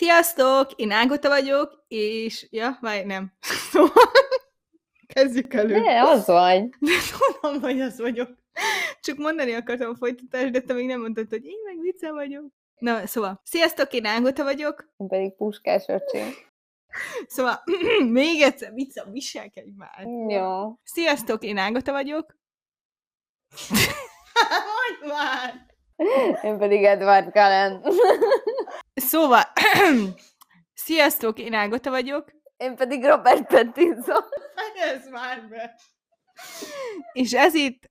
Sziasztok! Én Ágota vagyok, és... Ja, vagy nem. Szóval... Kezdjük elő. De, az vagy. De tudom, hogy az vagyok. Csak mondani akartam a folytatást, de te még nem mondtad, hogy én meg vicce vagyok. Na, szóval, sziasztok, én Ágota vagyok. Én pedig Puskás öcsém. Szóval, még egyszer, vicca, viselkedj már. Jó. Sziasztok, én Ágota vagyok. Mondj már! Én pedig Edward Cullen. Szóval, sziasztok, én Ágota vagyok. Én pedig Robert Pattinson. Ez már be. És ez itt...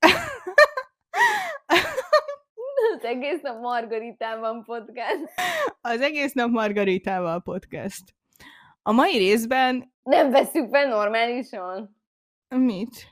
Az egész nap Margaritában podcast. Az egész nap Margaritával podcast. A mai részben... Nem veszük fel normálisan. Mit?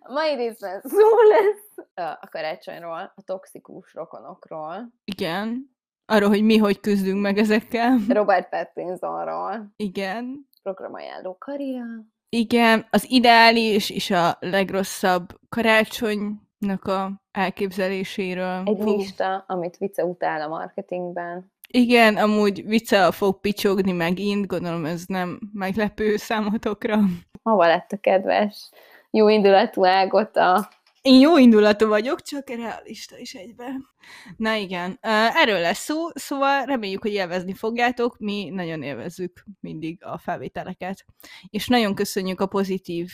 A mai részben szó lesz a karácsonyról, a toxikus rokonokról, Igen. Arról, hogy mi hogy küzdünk meg ezekkel. Robert Pattinsonról, Igen. programajánló Karia, Igen, az ideális és a legrosszabb karácsonynak a elképzeléséről. egy Fú. lista, amit Vice utál a marketingben. Igen, amúgy vicca fog picsogni megint, gondolom ez nem meglepő számotokra. Hova lett a kedves, jó indulatú Ágota? Én jó indulatú vagyok, csak realista is egyben. Na igen, erről lesz szó, szóval reméljük, hogy élvezni fogjátok, mi nagyon élvezzük mindig a felvételeket. És nagyon köszönjük a pozitív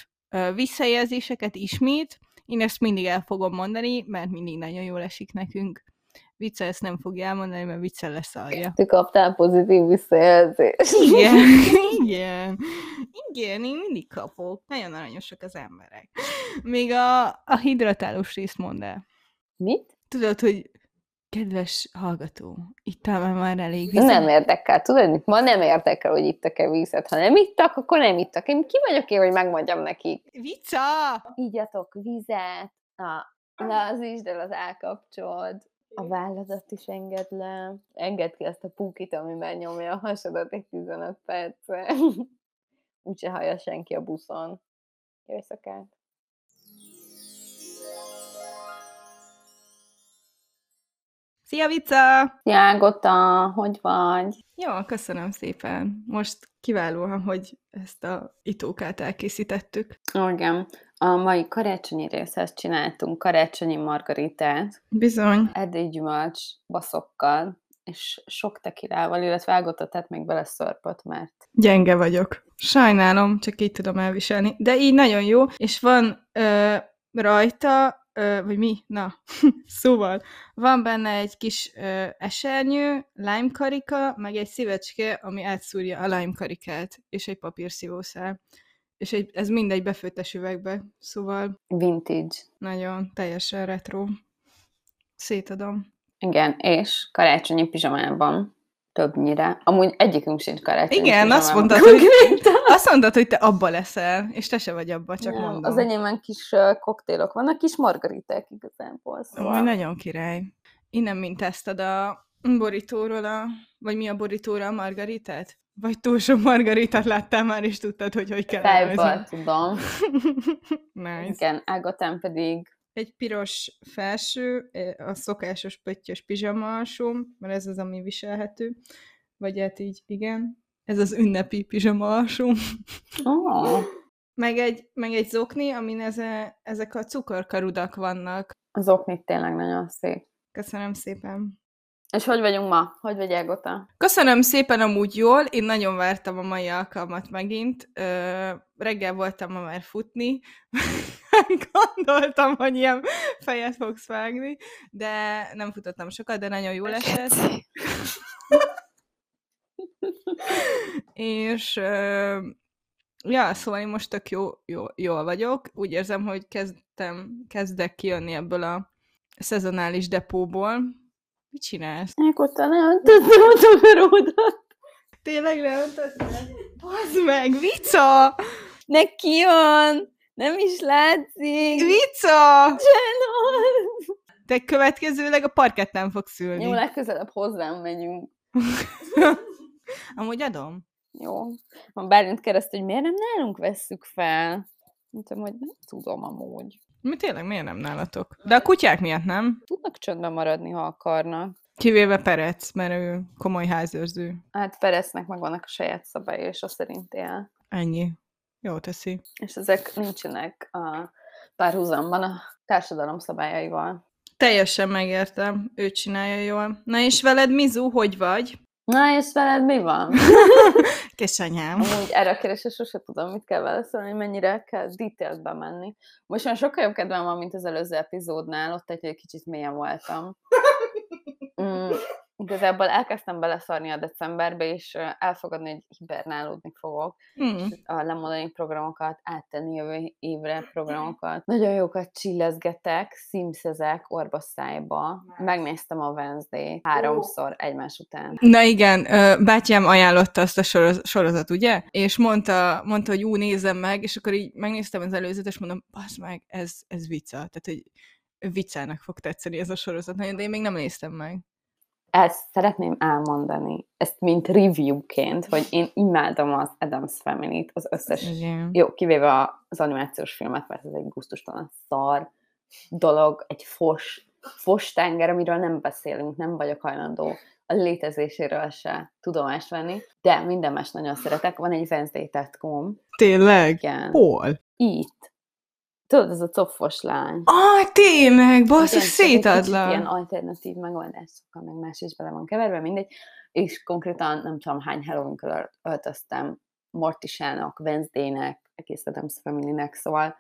visszajelzéseket ismét, én ezt mindig el fogom mondani, mert mindig nagyon jól esik nekünk. Vicce ezt nem fogja elmondani, mert lesz alja. Te kaptál pozitív visszajelzést. Igen, igen, igen, én mindig kapok. Nagyon aranyosak az emberek. Még a, a hidratálós részt mondd el. Mit? Tudod, hogy kedves hallgató, itt már már elég víz. Nem érdekel. Tudod, mit? Ma nem érdekel, hogy ittak-e vízet. Ha nem ittak, akkor nem ittak. Én ki vagyok én, hogy megmondjam nekik. Vica! Ígyatok vizet, a lazítsd el az állkapcsolod, a válladat is engedd le, engedd ki azt a pukit, amiben nyomja a hasadat egy 15 percre. Úgyse hallja senki a buszon. Jó éjszakát! Szia, Vica! Jágota, hogy vagy? Jó, köszönöm szépen. Most kiválóan, hogy ezt a itókát elkészítettük. Ó, Igen, a mai karácsonyi részhez csináltunk karácsonyi margaritát, Bizony. erdélyi gyümölcs baszokkal, és sok tekilával, illetve Ágota tett még bele szörpöt, mert Gyenge vagyok. Sajnálom, csak így tudom elviselni. De így nagyon jó, és van ö, rajta, ö, vagy mi? Na, szóval, van benne egy kis ö, esernyő, lime karika, meg egy szívecske, ami átszúrja a lime karikát, és egy papírszívószál. És egy, ez mindegy befőttes üvegbe, szóval vintage. nagyon teljesen retro. Szétadom. Igen, és karácsonyi pizsamában többnyire. Amúgy egyikünk sincs karácsonyi Igen, azt mondtad, hogy, azt mondtad, hogy te abba leszel, és te se vagy abba, csak Nem, mondom. Az enyémben kis koktélok vannak, kis margariták igazából. Ó, Szóval. nagyon király. Innen mintáztad a borítóról, a, vagy mi a borítóra a margaritát? Vagy túl sok margaritát láttál már, és tudtad, hogy hogy kell Fejből tudom. nice. Igen, Ágotán pedig Egy piros felső, a szokásos pöttyös pizsama alsóm, mert ez az, ami viselhető. Vagy hát így, igen. Ez az ünnepi pizsama alsóm. oh, Meg egy, meg egy zokni, amin eze, ezek a cukorkarudak vannak. az oknit tényleg nagyon szép. Köszönöm szépen. És hogy vagyunk ma? Hogy vagy Ágota? Köszönöm szépen amúgy jól, én nagyon vártam a mai alkalmat megint. Ö, reggel voltam ma már futni, gondoltam, hogy ilyen fejet fogsz vágni, de nem futottam sokat, de nagyon jól esett. És ö, ja, szóval én most tök jó, jó, jól vagyok. Úgy érzem, hogy kezdtem, kezdek kijönni ebből a szezonális depóból. Mit csinálsz? Nem tudtam a takaródat. Tényleg nem Bazd meg, Vica! Neki van! Nem is látszik! Vica! Csinálod! Te következőleg a parketten fogsz ülni. Jó, legközelebb hozzám megyünk. Amúgy adom. Jó. Van Bálint kereszt, hogy miért nem nálunk vesszük fel. Mondtam, hogy nem tudom amúgy. Mi tényleg miért nem nálatok? De a kutyák miatt nem? Tudnak csöndben maradni, ha akarnak. Kivéve Perec, mert ő komoly házőrző. Hát Pereznek meg vannak a saját szabályai, és azt szerint él. Ennyi. Jó teszi. És ezek nincsenek a párhuzamban a társadalom szabályaival. Teljesen megértem. Ő csinálja jól. Na és veled, Mizu, hogy vagy? Na, és veled mi van? Kesanyám. Amúgy erre a kérdésre sose tudom, mit kell válaszolni, mennyire kell detailbe menni. Most már sokkal jobb kedvem van, mint az előző epizódnál, ott egy, egy kicsit mélyen voltam. Mm, igazából elkezdtem beleszarni a decemberbe, és elfogadni, hogy hibernálódni fogok. Hmm. A lemondani programokat, áttenni jövő évre programokat. Nagyon jókat csillezgetek, szimszezek orba szájba. Megnéztem a Wednesday háromszor egymás után. Na igen, bátyám ajánlotta azt a soroz- sorozat, ugye? És mondta, mondta, hogy ú, nézem meg, és akkor így megnéztem az előzőt, és mondom, basz meg, ez, ez vicca. Tehát, hogy viccelnek fog tetszeni ez a sorozat, nagyon, de én még nem néztem meg. Ezt szeretném elmondani, ezt mint reviewként, hogy én imádom az Adams Family-t, az összes Igen. Jó, kivéve az animációs filmet, mert ez egy gusztustalan szar dolog, egy fos, fos tenger, amiről nem beszélünk, nem vagyok hajlandó a létezéséről se tudomást venni, de minden más nagyon szeretek. Van egy Wednesday tetkóm, Tényleg? igen, Hol? itt. Tudod, ez a copfos lány. Ah, tényleg, basszus, kicsit Ilyen alternatív megoldásokkal, meg más is bele van keverve, mindegy. És konkrétan nem tudom hány halloween öltöztem Mortisának, Wednesday-nek, egész Adams Family-nek, szóval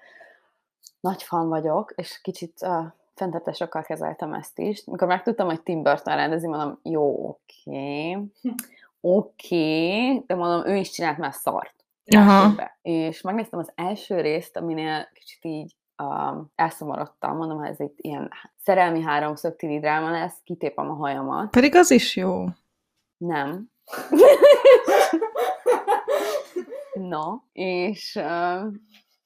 nagy fan vagyok, és kicsit uh, fenntartásokkal kezeltem ezt is. Mikor megtudtam, hogy Tim Burton rendezi, mondom, jó, oké, oké, de mondom, ő is csinált már szart. Aha. Be. És megnéztem az első részt, aminél kicsit így um, elszomorodtam, mondom, ha ez egy ilyen szerelmi háromszög tini dráma lesz, kitépem a hajamat. Pedig az is jó. Nem. no, és, uh,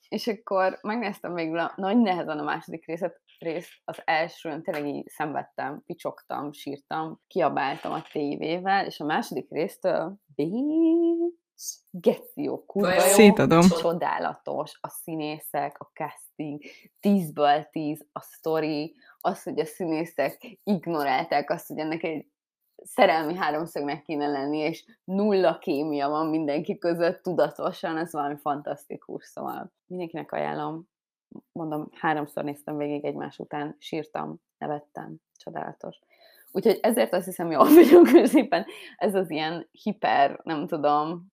és akkor megnéztem a nagy nehezen a második részet, részt, az elsőn tényleg így szenvedtem, picsogtam, sírtam, kiabáltam a tévével, és a második résztől geci jó, kurva jó, Szétadom. csodálatos, a színészek, a casting, tízből tíz, a sztori, az, hogy a színészek ignorálták azt, hogy ennek egy szerelmi háromszögnek kéne lenni, és nulla kémia van mindenki között tudatosan, ez valami fantasztikus, szóval mindenkinek ajánlom. Mondom, háromszor néztem végig egymás után, sírtam, nevettem, csodálatos. Úgyhogy ezért azt hiszem, jól vagyok középen. Ez az ilyen hiper, nem tudom,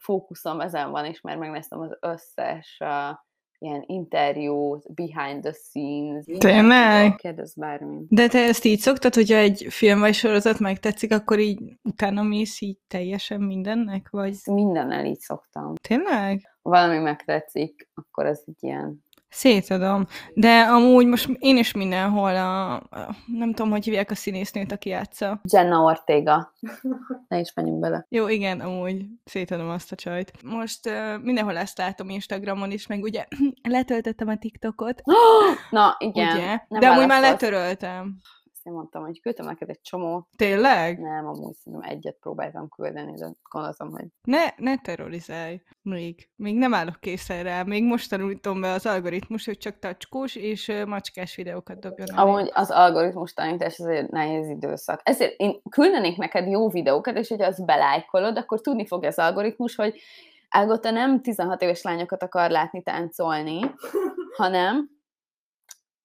fókuszom ezen van, és már megnéztem az összes uh, ilyen interjút, behind the scenes. Tényleg? tudok, Kérdezz bármit. De te ezt így szoktad, hogyha egy film vagy sorozat megtetszik, akkor így utána mész így teljesen mindennek, vagy Ezt mindennel így szoktam. tényleg? Ha valami megtetszik, akkor ez egy ilyen Szétadom. De amúgy most én is mindenhol a, a nem tudom, hogy hívják a színésznőt, aki játsza. Jenna Ortega. Ne is menjünk bele. Jó, igen, amúgy szétadom azt a csajt. Most uh, mindenhol ezt látom Instagramon is, meg ugye letöltöttem a TikTokot, Na, igen. ugye? nem De amúgy már letöröltem. Azt én mondtam, hogy küldtem neked egy csomót. Tényleg? Nem, amúgy szerintem egyet próbáltam küldeni, de gondoltam, hogy Ne, ne terrorizálj. Még, még nem állok készen rá. Még most tanultam be az algoritmus, hogy csak tacskós és macskás videókat dobjon amúgy az algoritmus tanítás az egy nehéz időszak. Ezért én küldenék neked jó videókat, és hogyha azt belájkolod, akkor tudni fogja az algoritmus, hogy Ágota nem 16 éves lányokat akar látni táncolni, hanem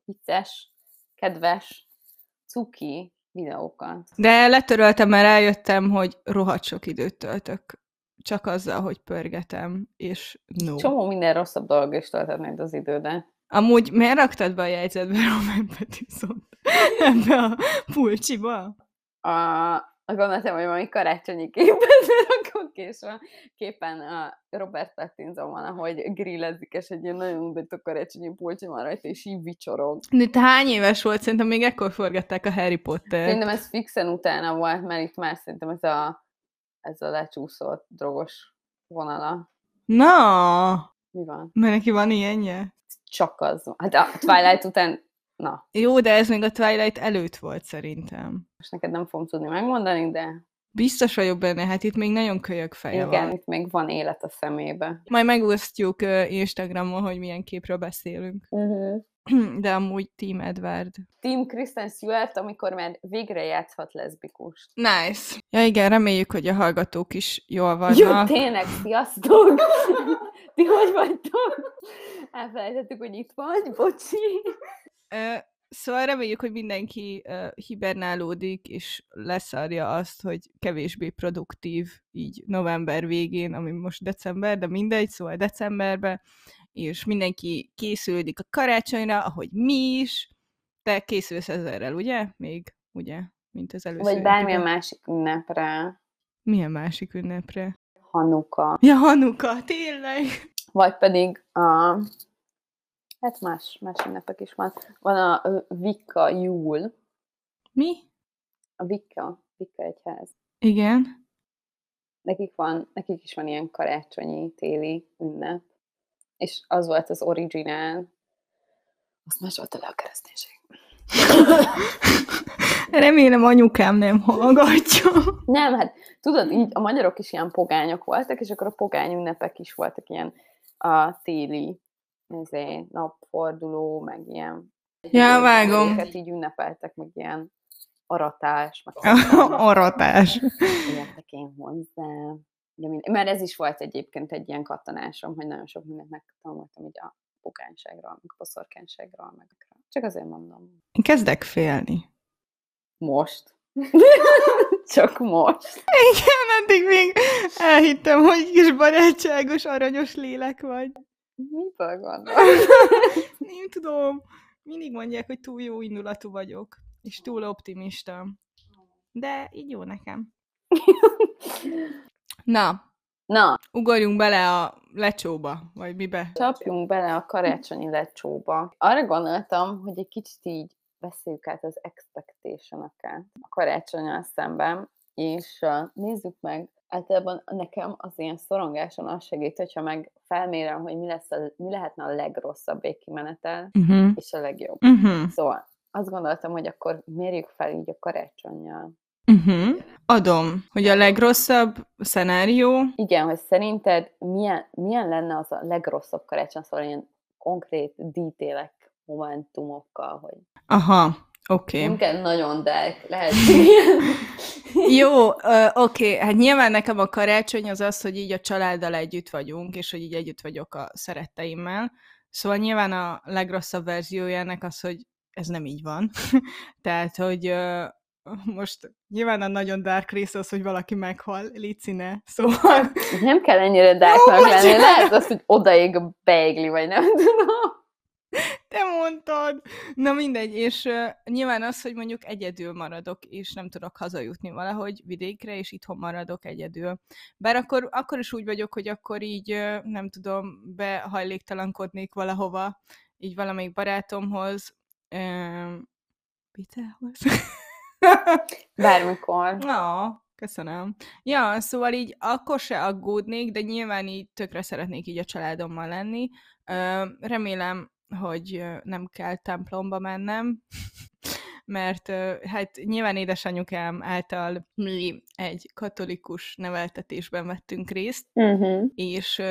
vicces, kedves, cuki videókat. De letöröltem, mert rájöttem, hogy rohadt sok időt töltök. Csak azzal, hogy pörgetem, és no. Csomó minden rosszabb dolog is töltetnéd az idődet. Amúgy miért raktad be a jegyzetbe Robert Pattinson ebbe a pulcsiba? A, gondoltam, hogy valami karácsonyi képet rakok, és van képen a Robert Pattinson van, ahogy grillezik, és egy ilyen nagyon undító karácsonyi pulcsi van rajta, és így vicsorog. De te hány éves volt? Szerintem még ekkor forgatták a Harry Potter. Szerintem ez fixen utána volt, mert itt már szerintem ez a, ez a lecsúszott drogos vonala. Na, Mi van? mert neki van ilyenje? Csak az van. Hát a Twilight után, na, Jó, de ez még a Twilight előtt volt szerintem. most neked nem fogom tudni megmondani, de Biztos vagyok benne, hát itt még nagyon kölyök feje igen, van. itt még van élet a szemébe. Majd megosztjuk Instagramon, hogy milyen képről beszélünk. Uh-huh. de amúgy Team Edward. Team Kristen Stewart, amikor már végre játszhat leszbikus. Nice. Ja igen, reméljük, hogy a hallgatók is jól Jó, vannak. tényleg, sziasztok! Ti hogy vagytok? Elfelejtettük, hogy itt vagy, bocsi. Szóval reméljük, hogy mindenki uh, hibernálódik, és leszarja azt, hogy kevésbé produktív így november végén, ami most december, de mindegy, szóval decemberben, és mindenki készülődik a karácsonyra, ahogy mi is. Te készülsz ezerrel, ugye? Még, ugye? Mint az előző. Vagy bármilyen évben. másik ünnepre. Milyen másik ünnepre? Hanuka. Ja, Hanuka, tényleg! Vagy pedig a... Hát más, más ünnepek is van. Van a ö, Vika Júl. Mi? A Vika. Vika egyház. Igen. Nekik, van, nekik is van ilyen karácsonyi, téli ünnep. És az volt az originál. Azt másolta le a kereszténység. Remélem anyukám nem hallgatja. Nem, hát tudod, így a magyarok is ilyen pogányok voltak, és akkor a pogány ünnepek is voltak ilyen a téli ezért, napforduló, meg ilyen. Ja, vágom. Ezeket így ünnepeltek, meg ilyen aratás, meg Aratás. értek én hozzá. Ja, mind- mert ez is volt egyébként egy ilyen kattanásom, hogy nagyon sok mindent megtanultam így a pogányságról, meg a boszorkányságról, meg csak azért mondom. Én kezdek félni. Most. Csak most. Igen, addig még elhittem, hogy kis barátságos, aranyos lélek vagy. Miből gondolod? Nem tudom. Mindig mondják, hogy túl jó indulatú vagyok, és túl optimista. De így jó nekem. Na, Na, ugorjunk bele a lecsóba, vagy mibe. csapjunk bele a karácsonyi lecsóba. Arra gondoltam, hogy egy kicsit így beszéljük át az expectation a karácsonyal szemben, és nézzük meg, általában nekem az ilyen szorongáson az segít, hogyha meg felmérem, hogy mi, lesz a, mi lehetne a legrosszabb végkimenetel, Uh-huh. és a legjobb. Uh-huh. Szóval azt gondoltam, hogy akkor mérjük fel így a karácsonyjal. Uh-huh. Adom, hogy a legrosszabb szenárió, Igen, hogy szerinted milyen, milyen lenne az a legrosszabb karácsony, szóval ilyen konkrét dítélek, momentumokkal, hogy aha, oké. nem kell nagyon dark, lehet. Jó, oké, hát nyilván nekem a karácsony az az, hogy így a családdal együtt vagyunk, és hogy így együtt vagyok a szeretteimmel. Szóval nyilván a legrosszabb verziója ennek az, hogy ez nem így van. Tehát, hogy most nyilván a nagyon dark rész az, hogy valaki meghal, Lici ne. Szóval Nem kell ennyire darknak lenni, lehet az, hogy odaig a beigli, vagy nem tudom. Te mondtad! Na mindegy, és uh, nyilván az, hogy mondjuk egyedül maradok, és nem tudok hazajutni valahogy vidékre, és itthon maradok egyedül. Bár akkor, akkor is úgy vagyok, hogy akkor így, uh, nem tudom, behajléktalankodnék valahova, így valamelyik barátomhoz, uh, Pitehoz. Bármikor. Na, köszönöm. Ja, szóval így akkor se aggódnék, de nyilván így tökre szeretnék így a családommal lenni. Remélem, hogy nem kell templomba mennem, mert hát nyilván édesanyukám által mi egy katolikus neveltetésben vettünk részt, Uh-huh. és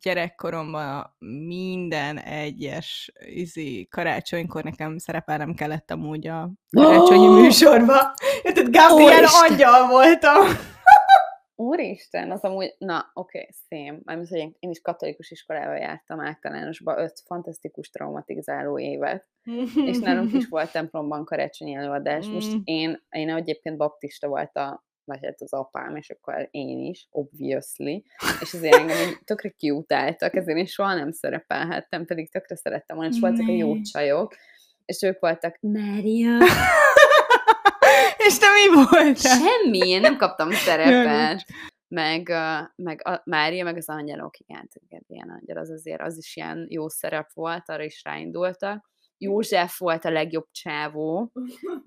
gyerekkoromban minden egyes izé, karácsonykor nekem szerepelnem kellett amúgy a karácsonyi műsorba. Tehát Gabriel Úristen! angyal voltam. Úristen, az amúgy, na, oké, okay, szém. Mármint, hogy én, én is katolikus iskolába jártam általánosba öt fantasztikus traumatizáló évet, és nálunk is volt templomban karácsonyi előadás. Most Mm. én, én egyébként baptista volt a, vagy hát az apám, és akkor én is, obviously, és azért engem így tökre kiutáltak, ezért én soha nem szerepelhettem, pedig tökre szerettem volna, és voltak a jó csajok, és ők voltak, Mária, és te mi voltál? semmi, én nem kaptam szerepet. Meg, meg a Mária, meg az angyalok, igen, igen, ilyen angyal, az azért, az is ilyen jó szerep volt, arra is ráindultak. József volt a legjobb csávó,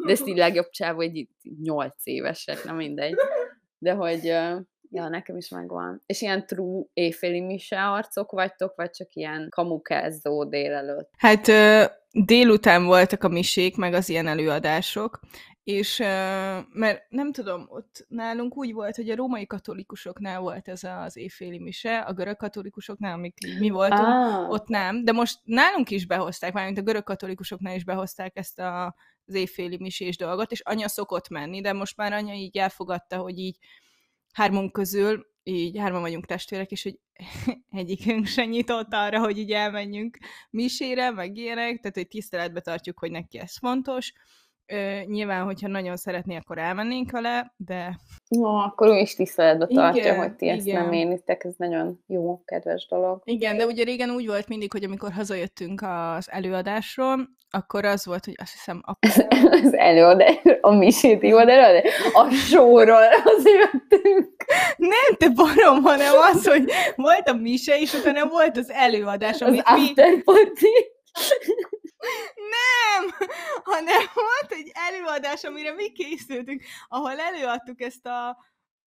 de ezt így legjobb csávó egy nyolc évesek, nem mindegy. De hogy, ja, nekem is megvan. És ilyen true éjféli mise arcok vagytok, vagy csak ilyen kamukázó délelőtt? Hát délután voltak a misék, meg az ilyen előadások, és mert nem tudom, ott nálunk úgy volt, hogy a római katolikusoknál volt ez az évféli mise, a görög katolikusoknál, amik mi voltunk, ah. ott nem, de most nálunk is behozták, mármint a görög katolikusoknál is behozták ezt a, az évféli misés dolgot, és anya szokott menni, de most már anya így elfogadta, hogy így hármunk közül, így hárman vagyunk testvérek, és hogy egyikünk se nyitott arra, hogy így elmenjünk misére, meg ilyenek, tehát hogy tiszteletbe tartjuk, hogy neki ez fontos, Ö, nyilván, hogyha nagyon szeretné, akkor elmennénk vele, de... No, akkor ő is tiszteletbe tartja, igen, hogy ti ezt igen. nem élitek, ez nagyon jó, kedves dolog. Igen, de ugye régen úgy volt mindig, hogy amikor hazajöttünk az előadásról, akkor az volt, hogy azt hiszem... A... az előadás, a misét volt előadás? A sóról jöttünk. Nem, te barom, hanem az, hogy volt a mise, és utána volt az előadás, amit az mi... Party. Nem! Hanem volt egy előadás, amire mi készültünk, ahol előadtuk ezt a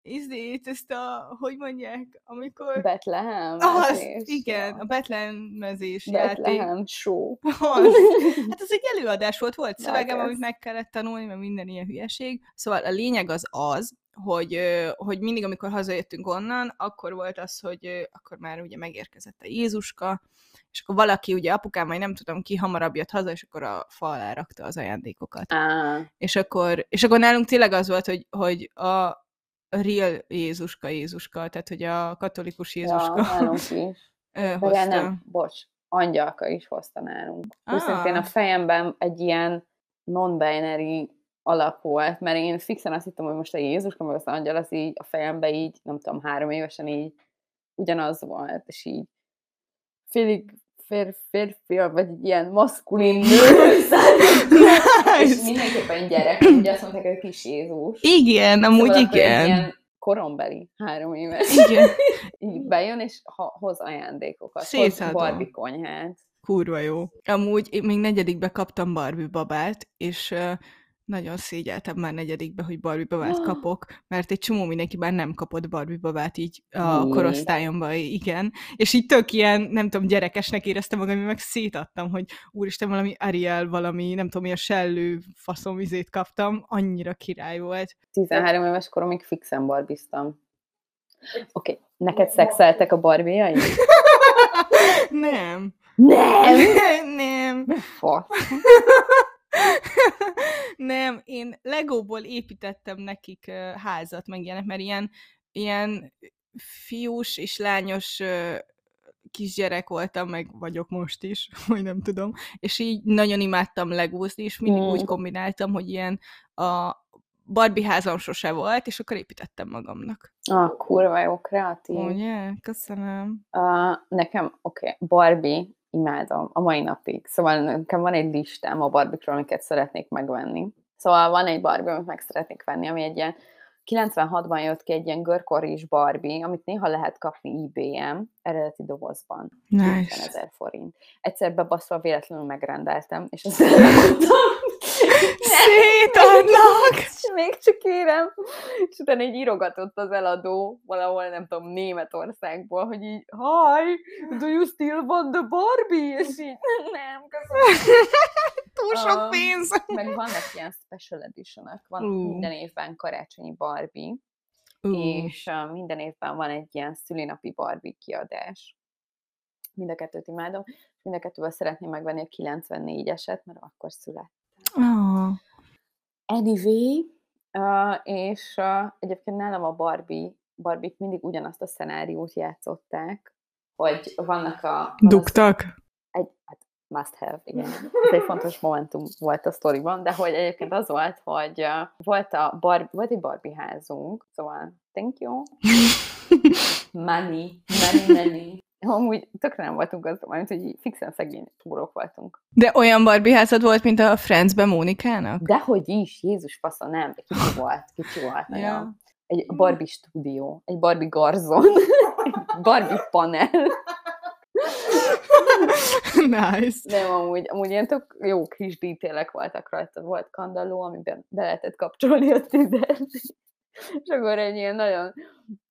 izét, ezt a, hogy mondják, amikor... Betlehem az, igen, a Betlehem mezés Betlehem show. Az. Hát az egy előadás volt, volt szövegem, amit meg kellett tanulni, mert minden ilyen hülyeség. Szóval a lényeg az az, hogy, hogy mindig, amikor hazajöttünk onnan, akkor volt az, hogy akkor már ugye megérkezett a Jézuska, és akkor valaki, ugye apukám, vagy nem tudom ki, hamarabb jött haza, és akkor a fal alá rakta az ajándékokat. Ah. És, akkor, és akkor nálunk tényleg az volt, hogy, hogy a real Jézuska Jézuska, tehát hogy a katolikus Jézuska. Ja, nálunk is. hozta. nem, bocs, angyalka is hozta nálunk. Ah. Őszintén a fejemben egy ilyen non-binary alap volt, mert én fixen azt hittem, hogy most a Jézuska, meg az angyal, az így a fejemben így, nem tudom, három évesen így ugyanaz volt, és így félig fér, férfi, vagy egy ilyen maszkulin nő, és mindenképpen gyerek, ugye azt mondták, hogy kis Jézus. Igen, amúgy szóval igen. Ilyen korombeli, három éves. Igen. így bejön, és ha, hoz ajándékokat. Szétadom. Hoz Barbie konyhát. Kurva jó. Amúgy én még negyedikbe kaptam Barbie babát, és uh, nagyon szégyeltem már negyedikbe, hogy Barbie babát oh. kapok, mert egy csomó mindenki már nem kapott Barbie babát így a mm. korosztályomban, igen. És így tök ilyen, nem tudom, gyerekesnek éreztem magam, meg szétadtam, hogy úristen, valami Ariel, valami, nem tudom, milyen sellő faszomvizét kaptam, annyira király volt. 13 éves koromig fixen barbiztam. Oké, okay. neked szexeltek a barbie nem. Nem? nem. Fasz. Nem, én Legóból építettem nekik házat, meg ilyenek, mert ilyen, ilyen fiús és lányos kisgyerek voltam, meg vagyok most is, vagy nem tudom, és így nagyon imádtam legózni, és mindig mm. úgy kombináltam, hogy ilyen a Barbie házam sose volt, és akkor építettem magamnak. Ah, kurva jó, kreatív. Ugye? Köszönöm. Uh, nekem, oké, okay, Barbie, imádom a mai napig. Szóval nekem van egy listám a barbikról, amiket szeretnék megvenni. Szóval van egy Barbie, amit meg szeretnék venni, ami egy ilyen 96-ban jött ki egy ilyen görkoris Barbie, amit néha lehet kapni eBay-en, eredeti dobozban. Nice. ezer forint. Egyszer bebaszva véletlenül megrendeltem, és azt Szétadnak! És még csak kérem. És utána egy írogatott az eladó valahol, nem tudom, Németországból, hogy így, hi, do you still want the Barbie? És így, nem, köszönöm. Túl sok uh, pénz. Meg vannak ilyen special edition van uh. minden évben karácsonyi Barbie, uh. és uh, minden évben van egy ilyen szülinapi Barbie kiadás. Mind a kettőt imádom, mind a kettővel szeretném megvenni a 94-eset, mert akkor születtem. Oh. Anyway, uh, és uh, egyébként nálam a Barbie, Barbie mindig ugyanazt a szenáriót játszották, hogy vannak a... Dugtak? Egy, hát must have, igen. Ez egy fontos momentum volt a sztoriban, de hogy egyébként az volt, hogy uh, volt, a Barbie, volt egy Barbie házunk, szóval thank you. money, money, money. Amúgy tökre nem voltunk az, mert hogy fixen szegény túrok voltunk. De olyan Barbie házad volt, mint a Friendsben Mónikának? Dehogy is, Jézus fasza, nem. Kicsi volt, kicsi volt. Ja. Egy Barbie stúdió, egy Barbie garzon, egy Barbie panel. nice. Nem, amúgy, amúgy ilyen tök jó kis dítélek voltak rajta. Volt kandalló, amiben be lehetett kapcsolni a tüzet. És akkor egy ilyen nagyon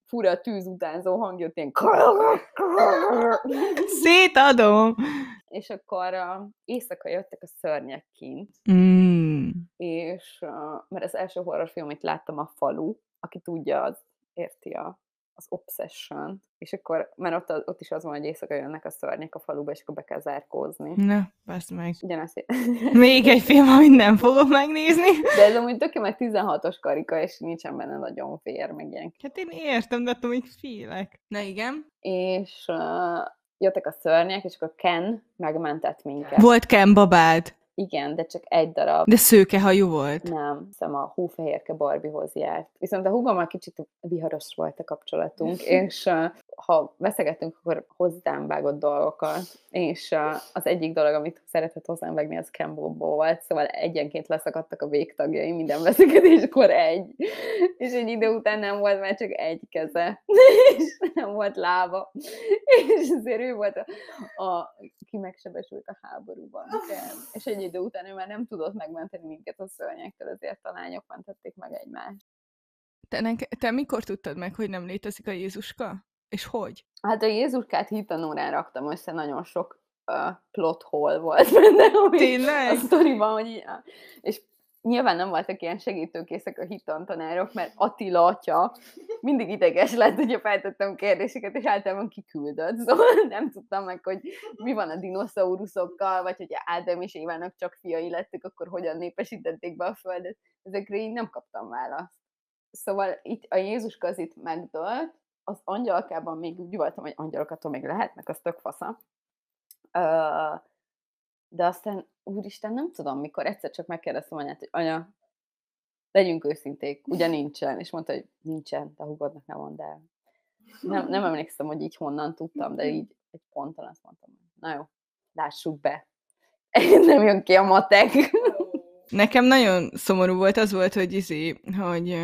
fura tűz utánzó hang jött, ilyen Szétadom! és akkor uh, éjszaka jöttek a szörnyek kint, Mm. és mert az első horrorfilm, amit láttam, a falu, aki tudja, az érti a, az obsession és akkor, mert ott, ott is az van, hogy éjszaka jönnek a szörnyek a faluba, és akkor be kell zárkózni. Na, basz meg. Ugyanezt, Még egy film, amit nem fogok megnézni. de ez amúgy tökéletes, mert 16-os karika, és nincsen benne nagyon vér, meg ilyen. Hát én értem, de attól még félek. Na igen. És uh, jöttek a szörnyek, és akkor Ken megmentett minket. Volt Ken babád, Igen, de csak egy darab. de szőkehajú volt. Nem, hiszem a hófehérke Barbiehoz járt. Viszont a húgommal kicsit viharos volt a kapcsolatunk, és ha veszegettünk, akkor hozzám vágott dolgokat, és az egyik dolog, amit szeretett hozzám vágni, az Ken volt, szóval egyenként leszakadtak a végtagjai minden veszekedéskor egy, és egy idő után nem volt már csak egy keze, és nem volt lába, és azért ő volt a, a ki megsebesült a háborúban, és egy idő után ő már nem tudott megmenteni minket a szörnyektől, ezért a lányok mentették meg egymást. Te, te mikor tudtad meg, hogy nem létezik a Jézuska? És hogy? Hát a Jézuskát hitanórán raktam össze, nagyon sok uh, plot hole volt benne, ami Tényleg? a sztoriban, hogy így, és nyilván nem voltak ilyen segítőkészek a hittantanárok, mert Attila atya mindig ideges lett, hogyha feltettem kérdéseket, és általában kiküldött, szóval nem tudtam meg, hogy mi van a dinoszauruszokkal, vagy hogy Ádám és Évának csak fiai lettek, akkor hogyan népesítették be a Földet. Ezekre így nem kaptam választ. Szóval itt a Jézuska az itt megdölt, az angyalkában még úgy voltam, hogy angyalokattól még lehetnek, az tök fasza. Ö, de aztán, úristen, nem tudom, mikor egyszer csak megkérdeztem anyát, hogy anya, legyünk őszinték, ugye nincsen? És mondta, hogy nincsen, te hugodnak nem mondd el. Nem, nem emlékszem, hogy így honnan tudtam, de így egy ponton azt mondtam, na jó, lássuk be. nem jön ki a matek. Nekem nagyon szomorú volt, az volt, hogy izé, hogy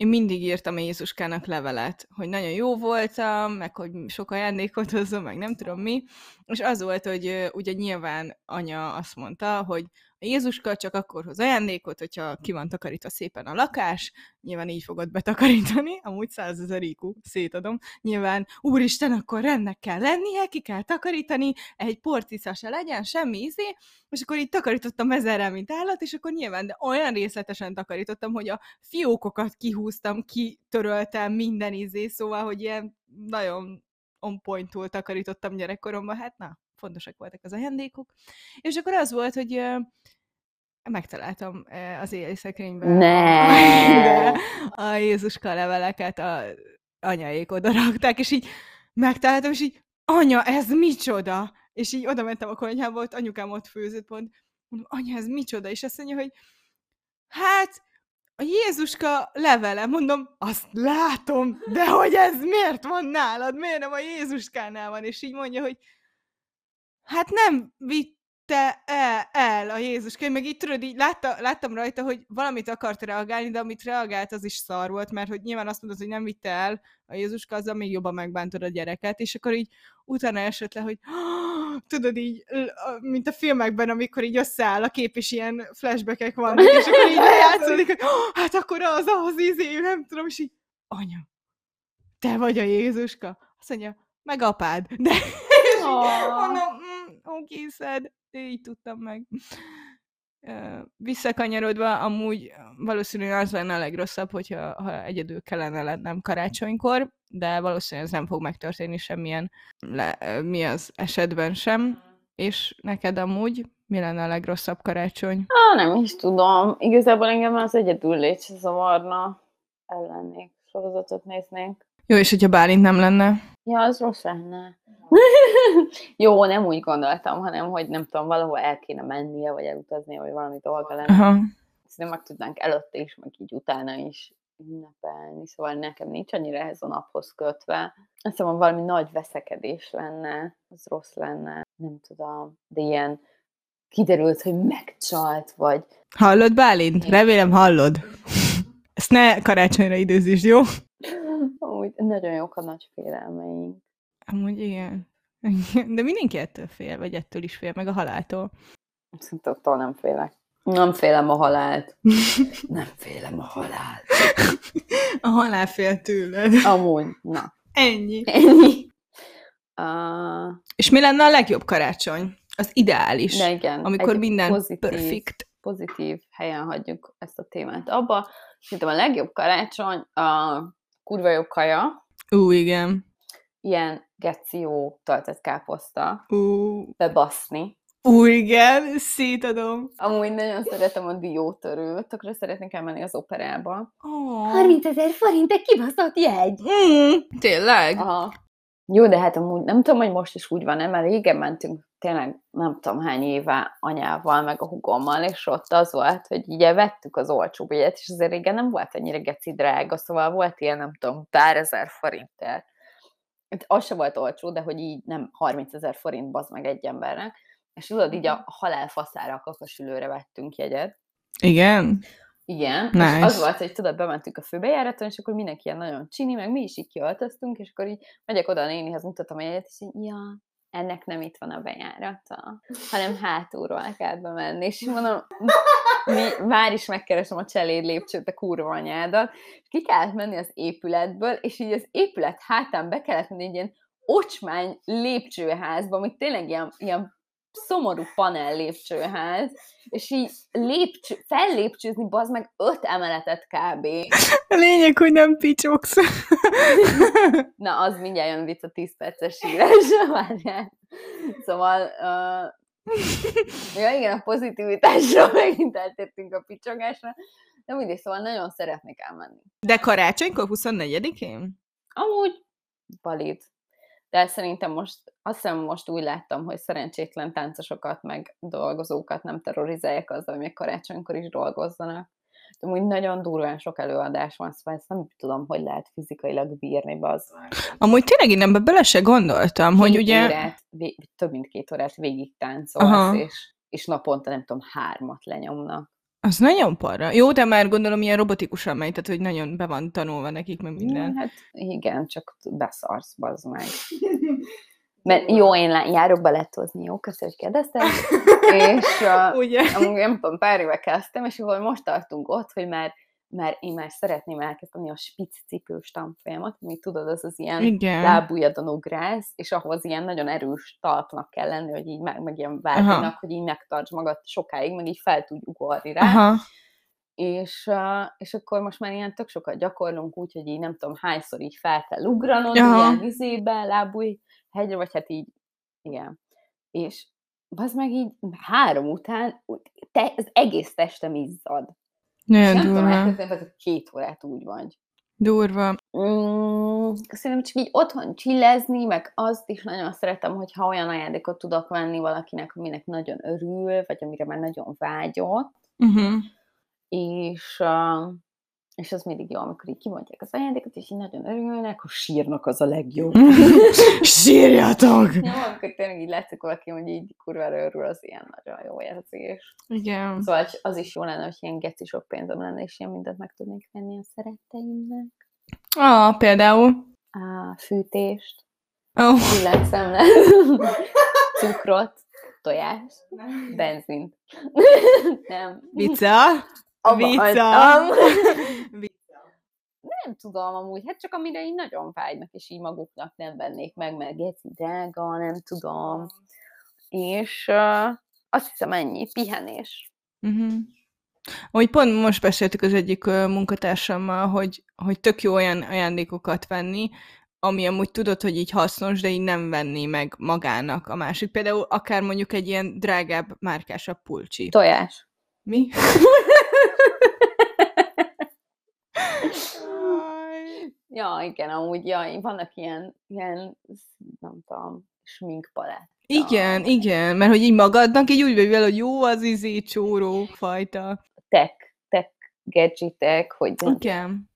én mindig írtam a Jézuskának levelet, hogy nagyon jó voltam, meg hogy sok ajándékot hozom, meg nem tudom mi, és az volt, hogy ugye nyilván anya azt mondta, hogy Jézuska csak akkor hoz ajándékot, hogyha ki van takarítva szépen a lakás, nyilván így fogod betakarítani, amúgy százezer IQ, szétadom, nyilván, úristen, akkor rendnek kell lennie, ki kell takarítani, egy porcica se legyen, semmi izé, és akkor így takarítottam ezerrel, mint állat, és akkor nyilván, de olyan részletesen takarítottam, hogy a fiókokat kihúztam, kitöröltem minden izé, szóval, hogy ilyen nagyon on point-tul takarítottam gyerekkoromban, hát na, fontosak voltak az ajándékok. És akkor az volt, hogy megtaláltam az éli szekrényben Ne! a Jézuska leveleket a anyáék oda rakták, és így megtaláltam, és így, anya, ez micsoda? És így oda mentem a konyhába, ott anyukám ott főzött, pont, mondom, anya, ez micsoda? És azt mondja, hogy hát, a Jézuska levele, mondom, azt látom, de hogy ez miért van nálad? Miért nem a Jézuskánál van? És így mondja, hogy hát nem vitte el, el a Jézuska. Én meg így tudod, így látta, láttam rajta, hogy valamit akart reagálni, de amit reagált, az is szar volt, mert hogy nyilván azt mondod, hogy nem vitte el a Jézuska, azzal még jobban megbántod a gyereket, és akkor így utána esett le, hogy tudod így, mint a filmekben, amikor így összeáll a kép, és ilyen flashbackek vannak, és akkor így lejátszódik, hogy hát akkor az az izé, nem tudom, és így, anya, te vagy a Jézuska? Azt mondja, meg apád. De mondom, oké, szed. Így tudtam meg. Visszakanyarodva, amúgy valószínűleg az lenne a legrosszabb, hogyha ha egyedül kellene lennem karácsonykor, de valószínűleg ez nem fog megtörténni semmilyen le, mi az esetben sem. És neked amúgy mi lenne a legrosszabb karácsony? Á, nem is tudom. Igazából engem az egyedül légy zavarna. Ellennék, sorozatot néznénk. Jó, és hogyha Bálint nem lenne? Ja, az rossz lenne. Jó, nem úgy gondoltam, hanem, hogy nem tudom, valahol el kéne mennie, vagy elutaznia, vagy valami dolga lenne. Aha. Szerintem meg tudnánk előtte is, meg így utána is ünnepelni, szóval nekem nincs annyira ehhez a naphoz kötve. Azt hiszem, valami nagy veszekedés lenne, az rossz lenne, nem tudom, de ilyen kiderült, hogy megcsalt, vagy Hallod, Bálint? Remélem hallod. Ezt ne karácsonyra időzítsd, jó? Amúgy nagyon jók a nagy félelmeink. Amúgy igen. De mindenki ettől fél, vagy ettől is fél, meg a haláltól. Szerintem attól nem félek. Nem félem a halált. Nem félem a halált. A halál fél tőled. Amúgy, na, Ennyi. ennyi. Uh, És mi lenne a legjobb karácsony? Az ideális. de igen, amikor minden pozitív, perfect. pozitív helyen hagyjuk ezt a témát abba. Szerintem a legjobb karácsony a kurva jó kaja, Ú, igen. ilyen geció töltött káposzta, Ú, bebaszni. Ú, igen, szétadom. Amúgy nagyon szeretem a diótörőt, tökre szeretnék elmenni az operába. Oh. ezer forint, egy kibaszott jegy! Mm, tényleg? Aha. Jó, de hát amúgy nem tudom, hogy most is úgy van, mert régen mentünk tényleg nem tudom hány éve anyával, meg a hugommal, és ott az volt, hogy ugye vettük az olcsó jegyet, és azért régen nem volt ennyire geci drága, szóval volt ilyen, nem tudom, pár ezer forintért. Hát Az se volt olcsó, de hogy így nem 30 ezer forint az meg egy embernek. És tudod, így a halálfaszára a kakasülőre vettünk jegyet. Igen? Igen, Nice. és az volt, hogy tudod, bementünk a főbejáraton, és akkor mindenki ilyen nagyon csini, meg mi is így kiöltöztünk, és akkor így megyek oda a nénihez, mutatom a jegyet, és így, ja, ennek nem itt van a bejárata, hanem hátulról kell bemenni, és mondom, mi, már is megkeresem a cseléd lépcsőt, a kurva anyádat, és ki kellett menni az épületből, és így az épület hátán be kellett menni egy ilyen ocsmány lépcsőházba, ami tényleg ilyen, ilyen szomorú panel lépcsőház, és így lépcső, fellépcsőzni, bazd meg öt emeletet kb. A lényeg, hogy nem picsogsz. Na, az mindjárt jön vicc a 10 perces írásra, várjál. Szóval, uh, ja igen, a pozitivitásról megint eltértünk a picsogásra, de mindig, szóval nagyon szeretnék elmenni. De karácsonykor 24-én? Amúgy valid. De szerintem most, azt hiszem most úgy láttam, hogy szerencsétlen táncosokat, meg dolgozókat nem terrorizálják azzal, hogy még karácsonykor is dolgozzanak. De úgy nagyon durván sok előadás van, szóval ezt nem tudom, hogy lehet fizikailag bírni, meg. Amúgy tényleg én ebbe bele se gondoltam, hogy Két ugye... órát, több mint két órát végig táncolsz, Aha. és, és naponta nem tudom, hármat lenyomnak. Az nagyon parra. Jó, de már gondolom ilyen robotikusan megy, tehát hogy nagyon be van tanulva nekik, meg minden. Hát igen, csak beszarsz, bazd meg. Mert jó, én lá- járok belettozni, jó, köszönöm, hogy kérdeztem. és uh, Ugye? amúgy nem tudom, pár éve kezdtem, és akkor most tartunk ott, hogy már, már én már szeretném elkezdeni a spitz cipős tanfolyamat, ami tudod, az az ilyen Igen. lábujjadon ugrálsz, és ahhoz ilyen nagyon erős talpnak kell lenni, hogy így meg, meg ilyen váltónak, hogy így megtarts magad sokáig, meg így fel tudj ugorni rá. Aha. És, és akkor most már ilyen tök sokat gyakorlunk, úgyhogy így nem tudom hányszor így fel kell ugranod, Aha. ilyen vizébe, lábúj hegyre, vagy hát így, igen. És az meg így három után úgy- te, az egész testem izzad. Nagyon nem tudom durva. elképzelni, hogy két órát úgy vagy. Durva. Mm, szerintem csak így otthon csillezni, meg azt is nagyon szeretem, hogyha olyan ajándékot tudok venni valakinek, aminek nagyon örül, vagy amire már nagyon vágyott, Uh-huh. és, uh, és az mindig jó, amikor így kimondják az ajándékot, és így nagyon örülnek, akkor sírnak az a legjobb. Sírjatok! Jó, amikor tényleg így látszik valaki, hogy így kurvára örül, az ilyen nagyon jó érzés. Igen. Szóval az is jó lenne, hogy ilyen geci sok pénzem lenne, és ilyen mindent meg tudnék venni a szeretteimnek. Ah, például. A fűtést, Oh. villanyszemlet, cukrot, tojást, benzint. Nem. Vica. Vica. Nem tudom amúgy, hát csak amire így nagyon vágynak, és így maguknak nem vennék meg, mert geci drága, nem tudom. És uh, azt hiszem ennyi, pihenés. Uh-huh. Hogy pont most beszéltük az egyik ö, munkatársammal, hogy, hogy tök jó olyan ajándékokat venni, ami amúgy tudod, hogy így hasznos, de így nem venni meg magának a másik. Például akár mondjuk egy ilyen drágább, márkásabb pulcsi. Tojás. Mi? Ja, igen, amúgy, ja, vannak ilyen, ilyen nem tudom, sminkpalett. Igen, igen, mert hogy így magadnak így úgy vagy vele, hogy jó az izé csóró fajta. Tech, tech gadgetek, hogy Igen.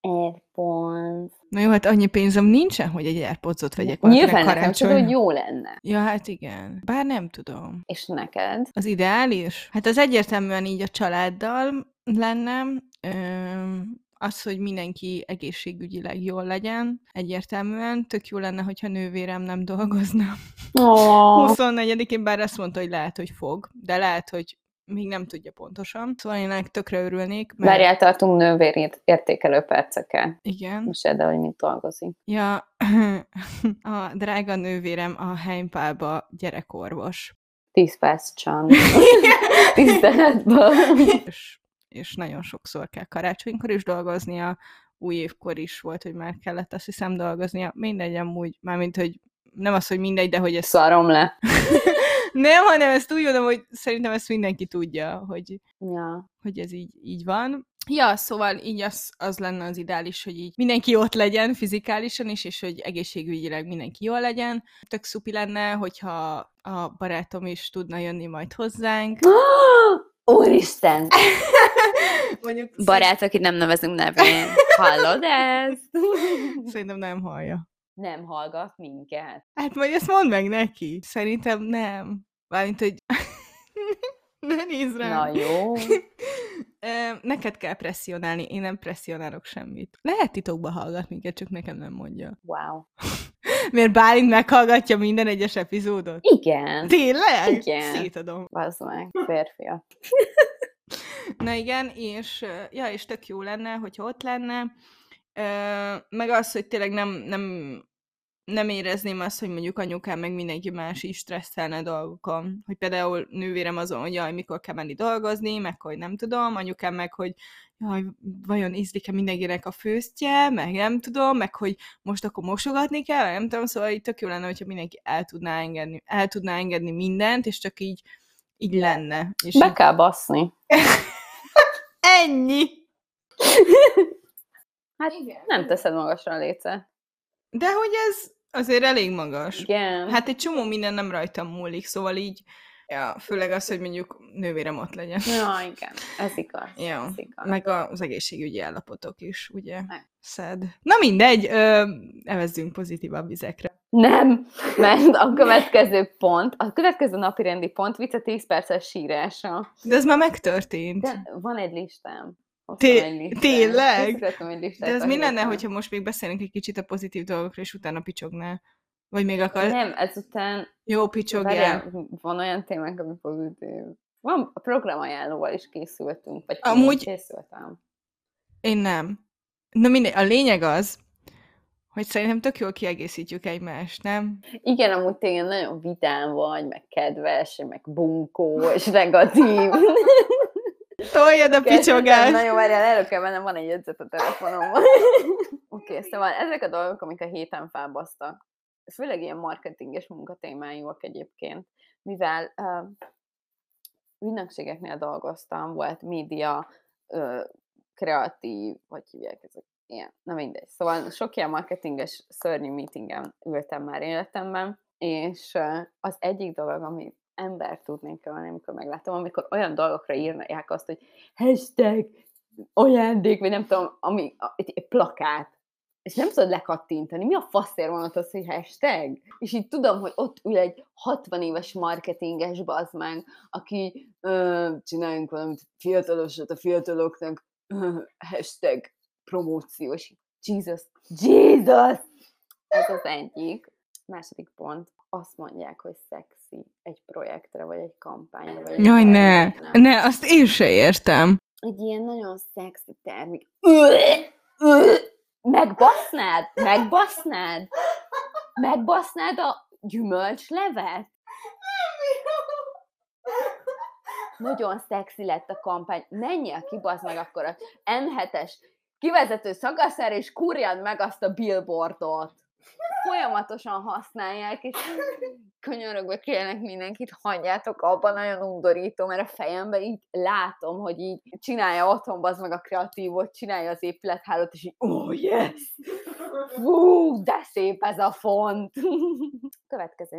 Airpods. Na jó, hát annyi pénzem nincsen, hogy egy Airpods-ot vegyek valakinek Nyilván nekem csak, hogy jó lenne. Ja, hát igen. Bár nem tudom. És neked? Az ideális? Hát az egyértelműen így a családdal lenne. Öm, az, hogy mindenki egészségügyileg jól legyen, egyértelműen. Tök jó lenne, hogyha nővérem nem dolgozna. Oh. 24-én bár azt mondta, hogy lehet, hogy fog, de lehet, hogy még nem tudja pontosan. Szóval én ennek tökre örülnék. Mert... Várjál, tartunk nővérét értékelő percekkel. Igen. Mesélj, de hogy mit dolgozik. Ja, a drága nővérem a Heimpálba gyerekorvos. 10 perc csand. Tiszteletből. és, és nagyon sokszor kell karácsonykor is dolgoznia, új évkor is volt, hogy már kellett azt hiszem dolgoznia. Mindegy, amúgy, mármint, hogy nem az, hogy mindegy, de hogy ez... Szarom le. nem, hanem ezt úgy mondom, hogy szerintem ezt mindenki tudja, hogy, Ja. hogy ez így, így van. Ja, szóval így az, az lenne az ideális, hogy így mindenki ott legyen fizikálisan is, és hogy egészségügyileg mindenki jól legyen. Tök szupi lenne, hogyha a barátom is tudna jönni majd hozzánk. Úristen! Mondjuk Barát, akit nem nevezünk nevén. Hallod ezt? Szerintem nem hallja. Nem hallgat minket. Hát majd ezt mondd meg neki. Szerintem nem. Mármint, hogy ne nézd rám. Na jó. Neked kell presszionálni, én nem presszionálok semmit. Lehet titokba hallgat minket, csak nekem nem mondja. Wow. Mert Bálint meghallgatja minden egyes epizódot. Igen. Tényleg? Igen. Szétadom. Bazd meg, férfiak. Na igen, és, ja, és tök jó lenne, hogyha ott lenne. Meg az, hogy tényleg nem, nem, nem érezném azt, hogy mondjuk anyukám meg mindenki más is stresszelne dolgokon. Hogy például nővérem azon, hogy jaj, mikor kell menni dolgozni, meg hogy nem tudom, anyukám meg, hogy jaj, vajon ízlik-e mindenkinek a főztje, meg nem tudom, meg hogy most akkor mosogatni kell, nem tudom, szóval így tök jó lenne, hogyha mindenki el tudná engedni, el tudná engedni mindent, és csak így, így lenne. És Be így, kell baszni. ennyi! Hát nem teszed magasra a lécet. De hogy ez azért elég magas. Igen. Hát egy csomó minden nem rajtam múlik, szóval így, ja, főleg az, hogy mondjuk nővérem ott legyen. Ja, igen. Ez igaz. Ja, Ez igaz. meg az egészségügyi állapotok is, ugye? Meg. Szed. Na mindegy, ö, evezzünk pozitívabb vizekre. Nem, mert a következő pont, a következő napi rendi pont vicce 10 perces sírása. De ez már megtörtént. De van egy listám. Té- tényleg? De ez mi lenne, hogyha most még beszélünk egy kicsit a pozitív dolgokról, és utána picsognál? Vagy még akar... Nem, ezután Jó, picsogjál. van olyan témánk, ami pozitív. Van a programajánlóval is készültünk, vagy Amúgy- készültem. Én nem. Na mindegy, a lényeg az, hogy szerintem tök jól kiegészítjük egymást, nem? Igen, amúgy tényleg nagyon vidám vagy, meg kedves, meg bunkó, és negatív. Toljad a picsogást! Nagyon várjál, elő kell mennem, van egy jegyzet a telefonomon. Oké, okay, szóval ezek a dolgok, amik a héten felbasztak, főleg ilyen marketinges munkatémájúak egyébként, mivel uh, ügynökségeknél dolgoztam, volt média, uh, kreatív, vagy hívják ezek, ilyen, na mindegy. Szóval sok ilyen marketinges szörnyű meetingen ültem már életemben, és az egyik dolog, ami ember tudnék ölni, amikor meglátom, amikor olyan dolgokra írják azt, hogy hashtag ajándék, vagy nem tudom, ami, egy, egy plakát, és nem tudod lekattintani. Mi a faszért van ott az, hogy hashtag? És így tudom, hogy ott ül egy 60 éves marketinges meg, aki ö, csináljunk valamit fiatalosat a fiataloknak, ö, hashtag promóciós. Jesus, Jesus! Ez az egyik. Második pont. Azt mondják, hogy szexi egy projektre, vagy egy kampányra, vagy egy Jaj, ne! termékre. Ne, azt én se értem. Egy ilyen nagyon szexi termék. Megbasznád? Megbasznád? Megbasznád a gyümölcslevet? Nagyon szexi lett a kampány. Menjél ki, bazd meg akkor a M7-es kivezető szagaszára, és kurjad meg azt a billboardot. Folyamatosan használják, és könyörögve kérnek mindenkit, hagyjátok abban, nagyon undorító, mert a fejemben így látom, hogy így csinálja otthon az meg a kreatívot, csinálja az épülethálót, és így, oh yes! Fú, de szép ez a font! Következő.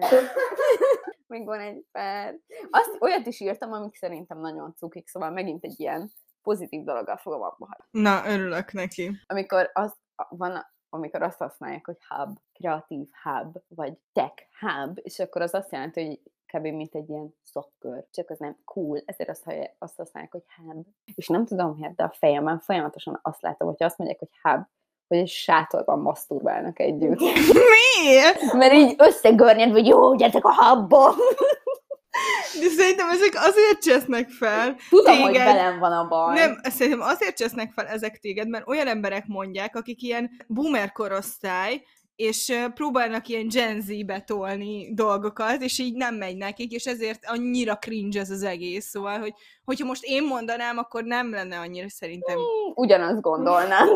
Még van egy perc. Azt, olyat is írtam, amik szerintem nagyon cukik, szóval megint egy ilyen pozitív dologgal fogom abba hagyni. Na, örülök neki. Amikor az, van, amikor azt használják, hogy hub, kreatív hub, vagy tech hub, és akkor az azt jelenti, hogy kb. mint egy ilyen szakkör, csak az nem cool, ezért azt, hallja- azt használják, hogy hub. És nem tudom miért, de a fejemben folyamatosan azt látom, hogy azt mondják, hogy hub, hogy egy sátorban maszturbálnak együtt. Miért? Mert így összegörnyed, hogy jó, gyertek a hubba! De szerintem ezek azért csesznek fel. Tudom, hogy Téged- velem van a baj. Nem, szerintem azért csesznek fel ezek téged, mert olyan emberek mondják, akik ilyen boomer korosztály, és próbálnak ilyen Gen Z-be tolni dolgokat, és így nem megy nekik, és ezért annyira cringe ez az egész. Szóval, hogy hogyha most én mondanám, akkor nem lenne annyira szerintem. Ugyanazt gondolnám.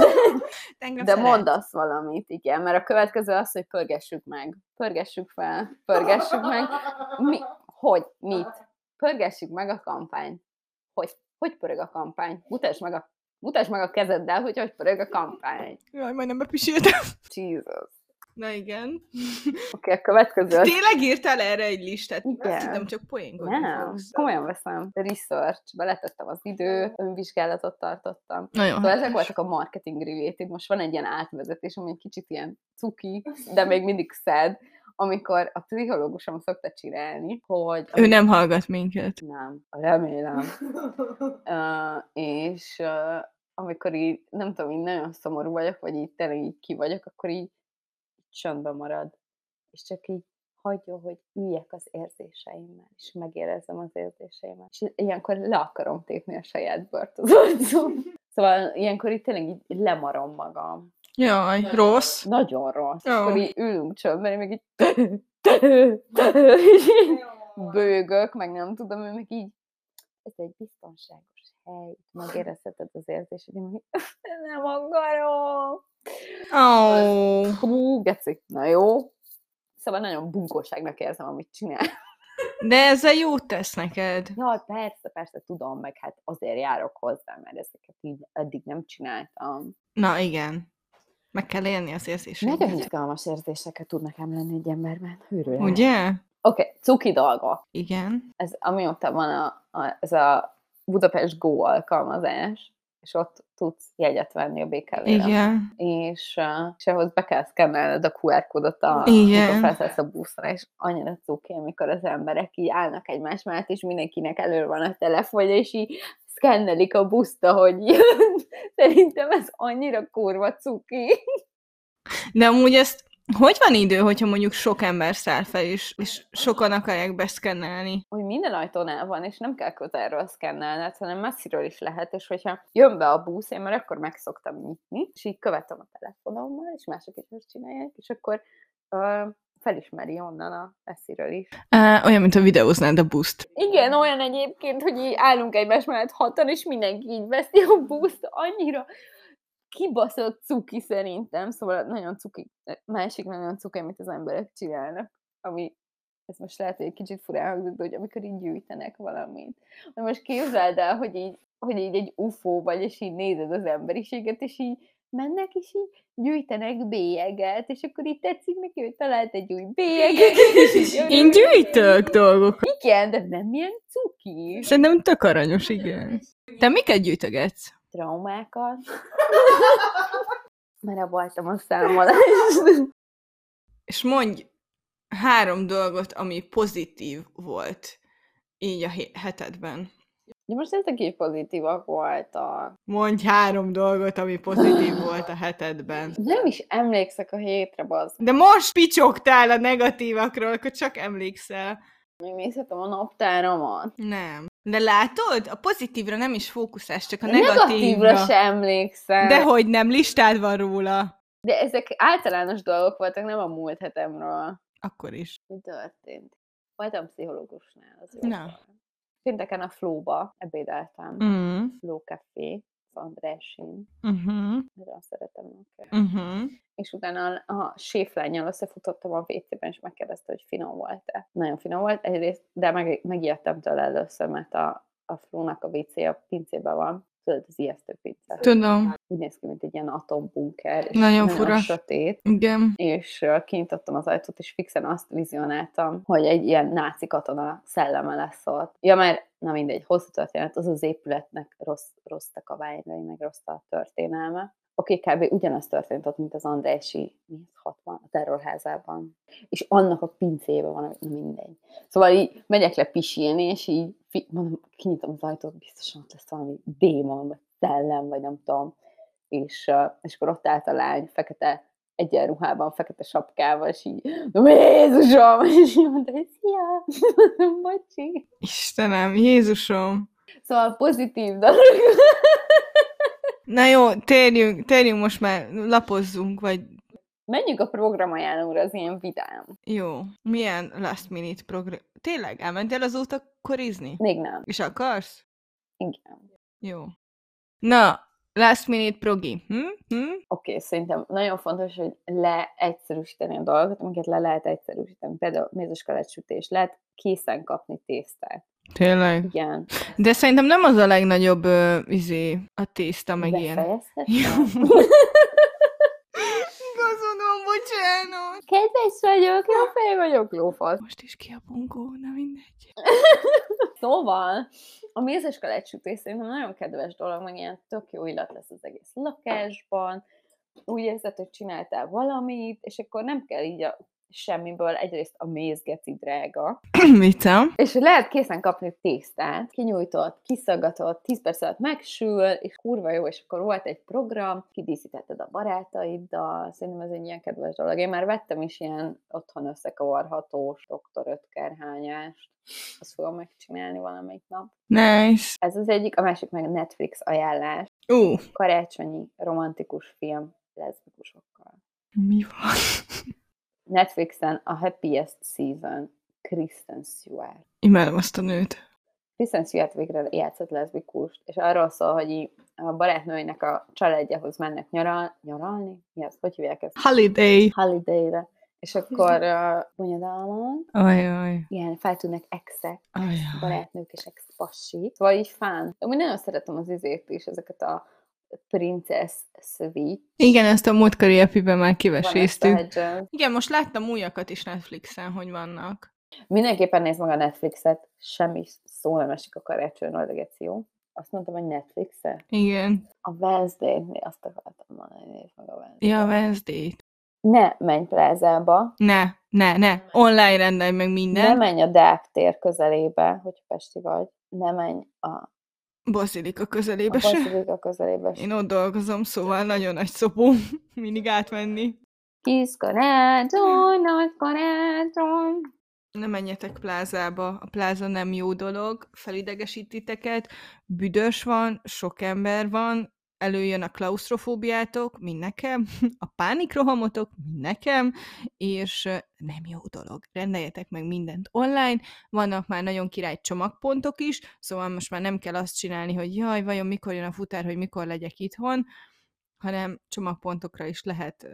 De szeret. mondasz valamit, igen, mert a következő az, hogy pörgessük meg. Pörgessük fel, pörgessük meg. Mi? Hogy? Mit? Pörgessük meg a kampányt. Hogy? Hogy pörög a kampány? Mutasd meg a, mutasd meg a kezeddel, hogy hogy pörög a kampány. Jaj, majdnem bepisültem. Jesus. Na igen. Oké, a következő. Tényleg írtál erre egy listát? Igen. Azt hittem, csak poénkodni Nem, fogsz. komolyan veszem. Research, beletettem az időt, önvizsgálatot tartottam. Nagyon Szóval ezek helyes. voltak a marketing related. Most van egy ilyen átvezetés, ami egy kicsit ilyen cuki, de még mindig szed, amikor a pszichológusom szokta csinálni, hogy... Ő nem hallgat minket. Nem, remélem. Uh, és uh, amikor így, nem tudom, így nagyon szomorú vagyok, vagy így tényleg így ki vagyok, akkor így, így csöndben marad. És csak így hagyja, hogy üljek az érzéseimmel, és megérezzem az érzéseimmel. És ilyenkor le akarom tépni a saját bört az arcom. Szóval ilyenkor itt tényleg így lemarom magam. Jaj, rossz. Nagyon rossz. Ó. Akkor így ülünk csöndben, én meg így bőgök, meg nem tudom, ő meg így ez egy biztonságos hely, megérezheted az érzésed, én meg így, nem akarom. Oh. Hú, geci, na jó. Szóval nagyon bunkóságnak érzem, amit csinál. de ezzel jót tesz neked. Ja, persze, persze, tudom, meg hát azért járok hozzá, mert ezeket így eddig nem csináltam. Na igen. Meg kell élni az Nagyon érzéseket. izgalmas érzéseket tud nekem lenni egy emberben. Őrület. Ugye? Oké, okay, cuki dolgok. Igen. Ez amióta van a, a, ez a Budapest Go alkalmazás, és ott tudsz jegyet venni a BKV-re. Igen. És, és ahhoz be kell szkennelned a QR kódot, a, Igen. amikor felszállsz a buszra, és annyira cuki, amikor az emberek így állnak egymás mellett, és mindenkinek elő van a telefonja, és így szkennelik a buszt, ahogy jön. Szerintem ez annyira kurva cuki. De amúgy ezt hogy van idő, hogyha mondjuk sok ember száll fel, és, és sokan akarják beszkennelni? hogy minden ajtónál van, és nem kell közelről szkennelned, hanem messziről is lehet, és hogyha jön be a busz, én már akkor meg szoktam nyitni, és így követem a telefonommal, és mások is ezt csinálják, és akkor uh, felismeri onnan a messziről is. Uh, olyan, mint a videóznád a buszt. Igen, olyan egyébként, hogy így állunk egymás mellett hatan, és mindenki így veszi a buszt, annyira kibaszott cuki szerintem, szóval nagyon cuki, másik nagyon cuki, amit az emberek csinálnak, ami ez most lehet, hogy egy kicsit furán hangzik, de hogy amikor így gyűjtenek valamit. De most képzeld el, hogy így, hogy így egy UFO vagy, és így nézed az emberiséget, és így mennek, és így gyűjtenek bélyeget, és akkor így tetszik neki, hogy talált egy új bélyeget. Én gyűjtök dolgokat. Igen, de nem ilyen cuki. Szerintem tök aranyos, igen. Te miket gyűjtögetsz? Traumákat. Mert voltam a számolást. És mondj három dolgot, ami pozitív volt így a hetedben. De most ezek így pozitívak voltak. Mondj három dolgot, ami pozitív volt a hetedben. Nem is emlékszek a hétre, bazd. De most picsogtál a negatívakról, akkor csak emlékszel. Még nézhetem a naptáramat. Nem. De látod? A pozitívra nem is fókuszálsz, csak a negatívra. negatívra se emlékszem. De hogy nem, listád van róla. De ezek általános dolgok voltak, nem a múlt hetemről. Akkor is. Mi történt? Voltam pszichológusnál. Az Na. volt. Pénteken a Flóba ebédeltem. Mm. Flow Café, az Andrásin. Uh-huh. Nagyon szeretem őket. Uh-huh. és utána a séflányjal összefutottam a WC-ben, és megkérdezte, hogy finom volt-e. Nagyon finom volt, egyrészt, de meg, megijedtem tőle először, mert a, a flónak a WC a pincében van, tudod, az ijesztő pince. Tudom. Úgy néz ki, mint egy ilyen atombunker, és Nagyon fura. sötét, Igen. és kinyitottam az ajtót, és fixen azt vizionáltam, hogy egy ilyen náci katona szelleme lesz ott. Ja, mert, na mindegy, hosszú történet, az az épületnek rossz, rossz a kaványrai, meg rossz a történelme. Oké, okay, kb. ugyanaz történt ott, mint az Andrási, mi ez, 60, a terrorházában. És annak a pincében van, mindegy. Szóval így megyek le pisilni, és így mondom, kinyitom az ajtót, biztosan ott lesz valami démon, vagy szellem, vagy nem tudom. És, és akkor ott állt a lány, fekete egyenruhában, fekete sapkával, és így, Jézusom! És így mondta, hogy szia! Bocsi! Istenem, Jézusom! Szóval pozitív dolog. Na jó, térjünk, térjünk most már, lapozzunk, vagy Menjünk a programajánlóra, az ilyen vidám. jó. Milyen last minute program? Tényleg, elmentél azóta korizni? Még nem. És akarsz? Igen. Jó. Na, last minute progi. Hm? Hm? Oké, okay, szerintem nagyon fontos, hogy leegyszerűsíteni a dolgokat, amiket le lehet egyszerűsíteni. Például mézeskalett lehet készen kapni tésztát. Tényleg? Igen. De szerintem nem az a legnagyobb ö, izé, a tészta, meg ilyen. Bocsánat. Kedves vagyok, jó fej vagyok, lófasz. Most is ki a bunkó, na mindegy. Szóval, a mézes kalácssütés szerintem nagyon kedves dolog, meg ilyen tök jó illat lesz az egész lakásban, úgy érzed, hogy csináltál valamit, és akkor nem kell így a semmiből egyrészt a méz geci drága, Vicca. és lehet készen kapni tésztát, kinyújtott, kiszaggatott, 10 perc alatt megsül, és kurva jó, és akkor volt egy program, kidíszítetted a barátaiddal, szerintem ez egy ilyen kedves dolog. Én már vettem is ilyen otthon összekavarhatós doktor ötkerhányást, azt fogom megcsinálni valamelyik nap. Nice. Ez az egyik, a másik meg a Netflix ajánlás. Ú, Karácsonyi romantikus film leszbikusokkal. mi van? Netflixen a Happiest Season, Kristen Stewart. Imádom azt a nőt. Kristen Stewart végre játszott leszbikust, és arról szól, hogy a barátnőinek a családjához mennek nyaral, nyaralni? Mi az? Hogy hívják ezt? Holiday. Holiday-re. És akkor uh, bonyodalmon, Ajaj. ilyen feltűnnek exek, Ajaj. barátnők és ex-pasi. Szóval így fán. Amúgy nagyon szeretem az izét is, ezeket a princess suite. Igen, ezt a múltkori epiben már kiveséztük. a Igen, most láttam újakat is Netflixen, hogy vannak. Mindenképpen nézd meg a Netflixet, semmi szó nem esik a jó. Azt mondtam, hogy Netflixet. Igen. A Wednesday, azt akartam mondani, nézd meg a Wednesday. Ja, Wednesday. Ne menj plázába, Ne, ne, ne. Online rendelj meg ne minden. menj a Deák tér közelébe, hogy Pesti vagy, ne menj a, Bazilika a közelébe se. Bazilika közelébe. Én ott dolgozom, szóval nagyon nagy szopó mindig átmenni. Kis karácsony, nagy karácsony. Ne menjetek plázába, a pláza nem jó dolog, felidegesít titeket, büdös van, sok ember van, előjön a klaustrofóbiátok, mint nekem, a pánikrohamotok, mint nekem, és nem jó dolog. Rendeljetek meg mindent online, vannak már nagyon király csomagpontok is, szóval most már nem kell azt csinálni, hogy jaj, vajon mikor jön a futár, hogy mikor legyek itthon, hanem csomagpontokra is lehet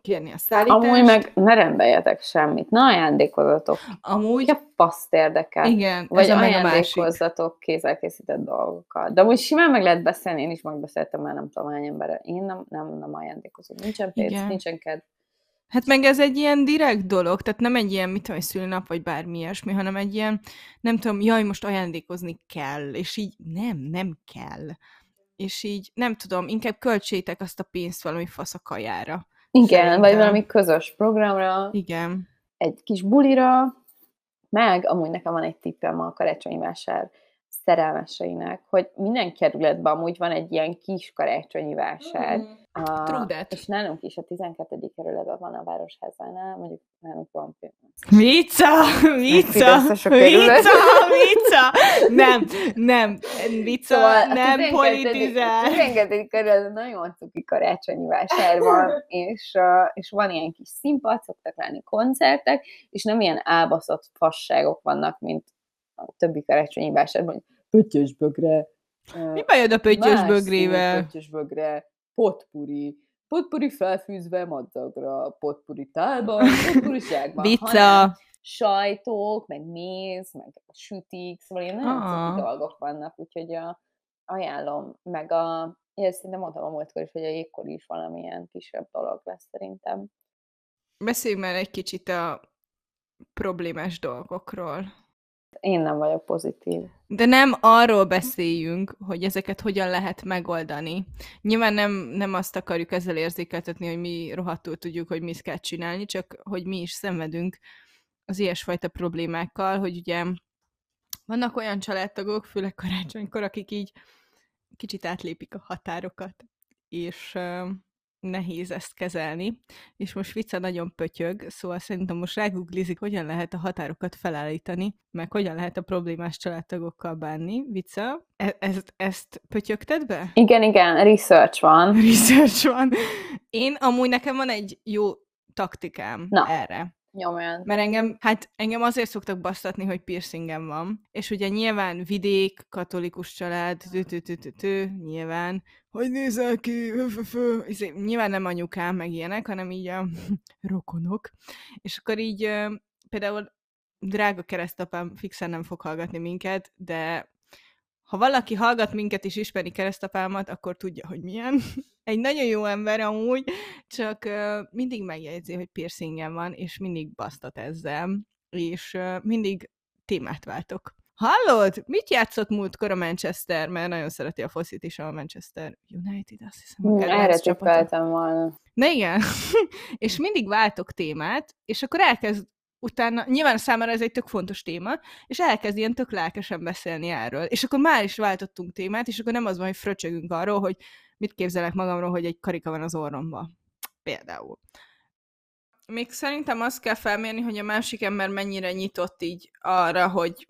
kérni a szállítást. Amúgy meg ne rendeljetek semmit, ne ajándékozatok. Amúgy, Ki a paszt érdekel? igen, Vagy ajándékozzatok kézzel készített dolgokat. De úgy simán meg lehet beszélni, én is megbeszéltem már nem tudom hány emberre. Én nem, nem, nem ajándékozom. Nincsen pénz, Igen. nincsen kedv. Hát meg ez egy ilyen direkt dolog, tehát nem egy ilyen, mit tudom, egy szülőnap, vagy bármi ilyesmi, hanem egy ilyen, nem tudom, jaj, most ajándékozni kell, és így nem, nem kell. És így, nem tudom, inkább költsétek azt a pénzt valami fasz a kajára. Igen, Szerintem. vagy valami közös programra, Igen. egy kis bulira, meg amúgy nekem van egy tippem a karácsonyi vásár szerelmeseinek, hogy minden kerületben amúgy van egy ilyen kis karácsonyi vásár. A, that. és nálunk is a 12. kerületben van a Városházánál, mondjuk nálunk van Vica! Vica! A. Vica! Vica! Nem, nem, Vica, Szóval a nem 12. politizál. 12. kerületben nagyon cuki karácsonyi vásár van, és, és van ilyen kis színpad, szoktak lenni koncertek, és nem ilyen álbaszott fasságok vannak, mint a többi karácsonyi vásárban, hogy pöttyösbögre, Mi bajod a pöttyös bögrével? Pöttyösbögre, potpuri, potpuri felfűzve madzagra, potpuri tálban, potpuri zsákban, hanem Vica! sajtok, meg méz, meg sütik, szóval ilyen nagyon Ah. dolgok vannak, úgyhogy a, ajánlom, meg a, én szerintem mondtam a múltkor is, hogy a jégkor is valamilyen kisebb dolog lesz szerintem. Beszélj már egy kicsit a problémás dolgokról. Én nem vagyok pozitív. De nem arról beszéljünk, hogy ezeket hogyan lehet megoldani. Nyilván nem, nem azt akarjuk ezzel érzékeltetni, hogy mi rohadtul tudjuk, hogy mit kell csinálni, csak hogy mi is szenvedünk az ilyesfajta problémákkal, hogy ugye vannak olyan családtagok, főleg karácsonykor, akik így kicsit átlépik a határokat, és nehéz ezt kezelni, és most Vica nagyon pötyög, szóval szerintem most ráguglizik, hogyan lehet a határokat felállítani, meg hogyan lehet a problémás családtagokkal bánni. Vica, e- ezt, ezt pötyögted be? Igen, igen, research van. Research van. Én amúgy nekem van egy jó taktikám Na. erre. Nyomján. Mert engem, hát engem azért szoktak basztatni, hogy piercingem van. És ugye nyilván vidék, katolikus család, tü, nyilván, hogy nézel ki, fö. Izé, nyilván nem anyukám, meg ilyenek, hanem így a rokonok. És akkor így például drága keresztapám fixen nem fog hallgatni minket, de ha valaki hallgat minket és ismeri keresztapámat, akkor tudja, hogy milyen. Egy nagyon jó ember amúgy, csak mindig megjegyzi, hogy piercingem van, és mindig basztat ezzel, és mindig témát váltok. Hallod? Mit játszott múltkor a Manchester? Mert nagyon szereti a foszit is a Manchester United, azt hiszem. Hm, kedvenc Erre tippeltem volna. Na igen, és mindig váltok témát, és akkor elkezd utána, nyilván számára ez egy tök fontos téma, és elkezd ilyen tök lelkesen beszélni erről. És akkor már is váltottunk témát, és akkor nem az van, hogy fröcsögünk arról, hogy mit képzelek magamról, hogy egy karika van az orromba. Például. Még szerintem azt kell felmérni, hogy a másik ember mennyire nyitott így arra, hogy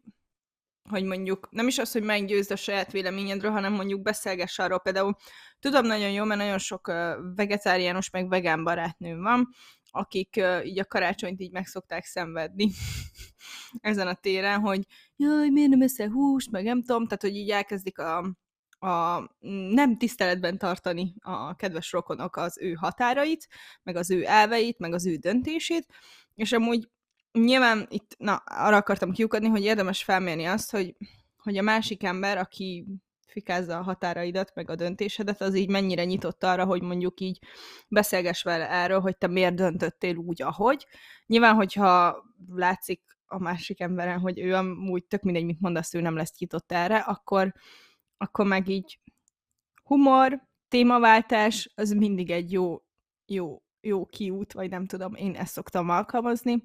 hogy mondjuk nem is az, hogy meggyőzd a saját véleményedről, hanem mondjuk beszélgess arról. Például tudom nagyon jó, mert nagyon sok vegetáriánus meg vegán barátnőm van, akik uh, így a karácsonyt így meg szenvedni ezen a téren, hogy jaj, miért nem eszel húst, meg nem tudom, tehát hogy így elkezdik a, a nem tiszteletben tartani a kedves rokonok az ő határait, meg az ő elveit, meg az ő döntését, és amúgy nyilván itt, na, arra akartam kiukadni, hogy érdemes felmérni azt, hogy, hogy a másik ember, aki fikázza a határaidat, meg a döntésedet, az így mennyire nyitott arra, hogy mondjuk így beszélgess vele erről, hogy te miért döntöttél úgy, ahogy. Nyilván, hogyha látszik a másik emberen, hogy ő amúgy tök mindegy, mit mondasz, ő nem lesz nyitott erre, akkor, akkor meg így humor, témaváltás, az mindig egy jó, jó, jó kiút, vagy nem tudom, én ezt szoktam alkalmazni.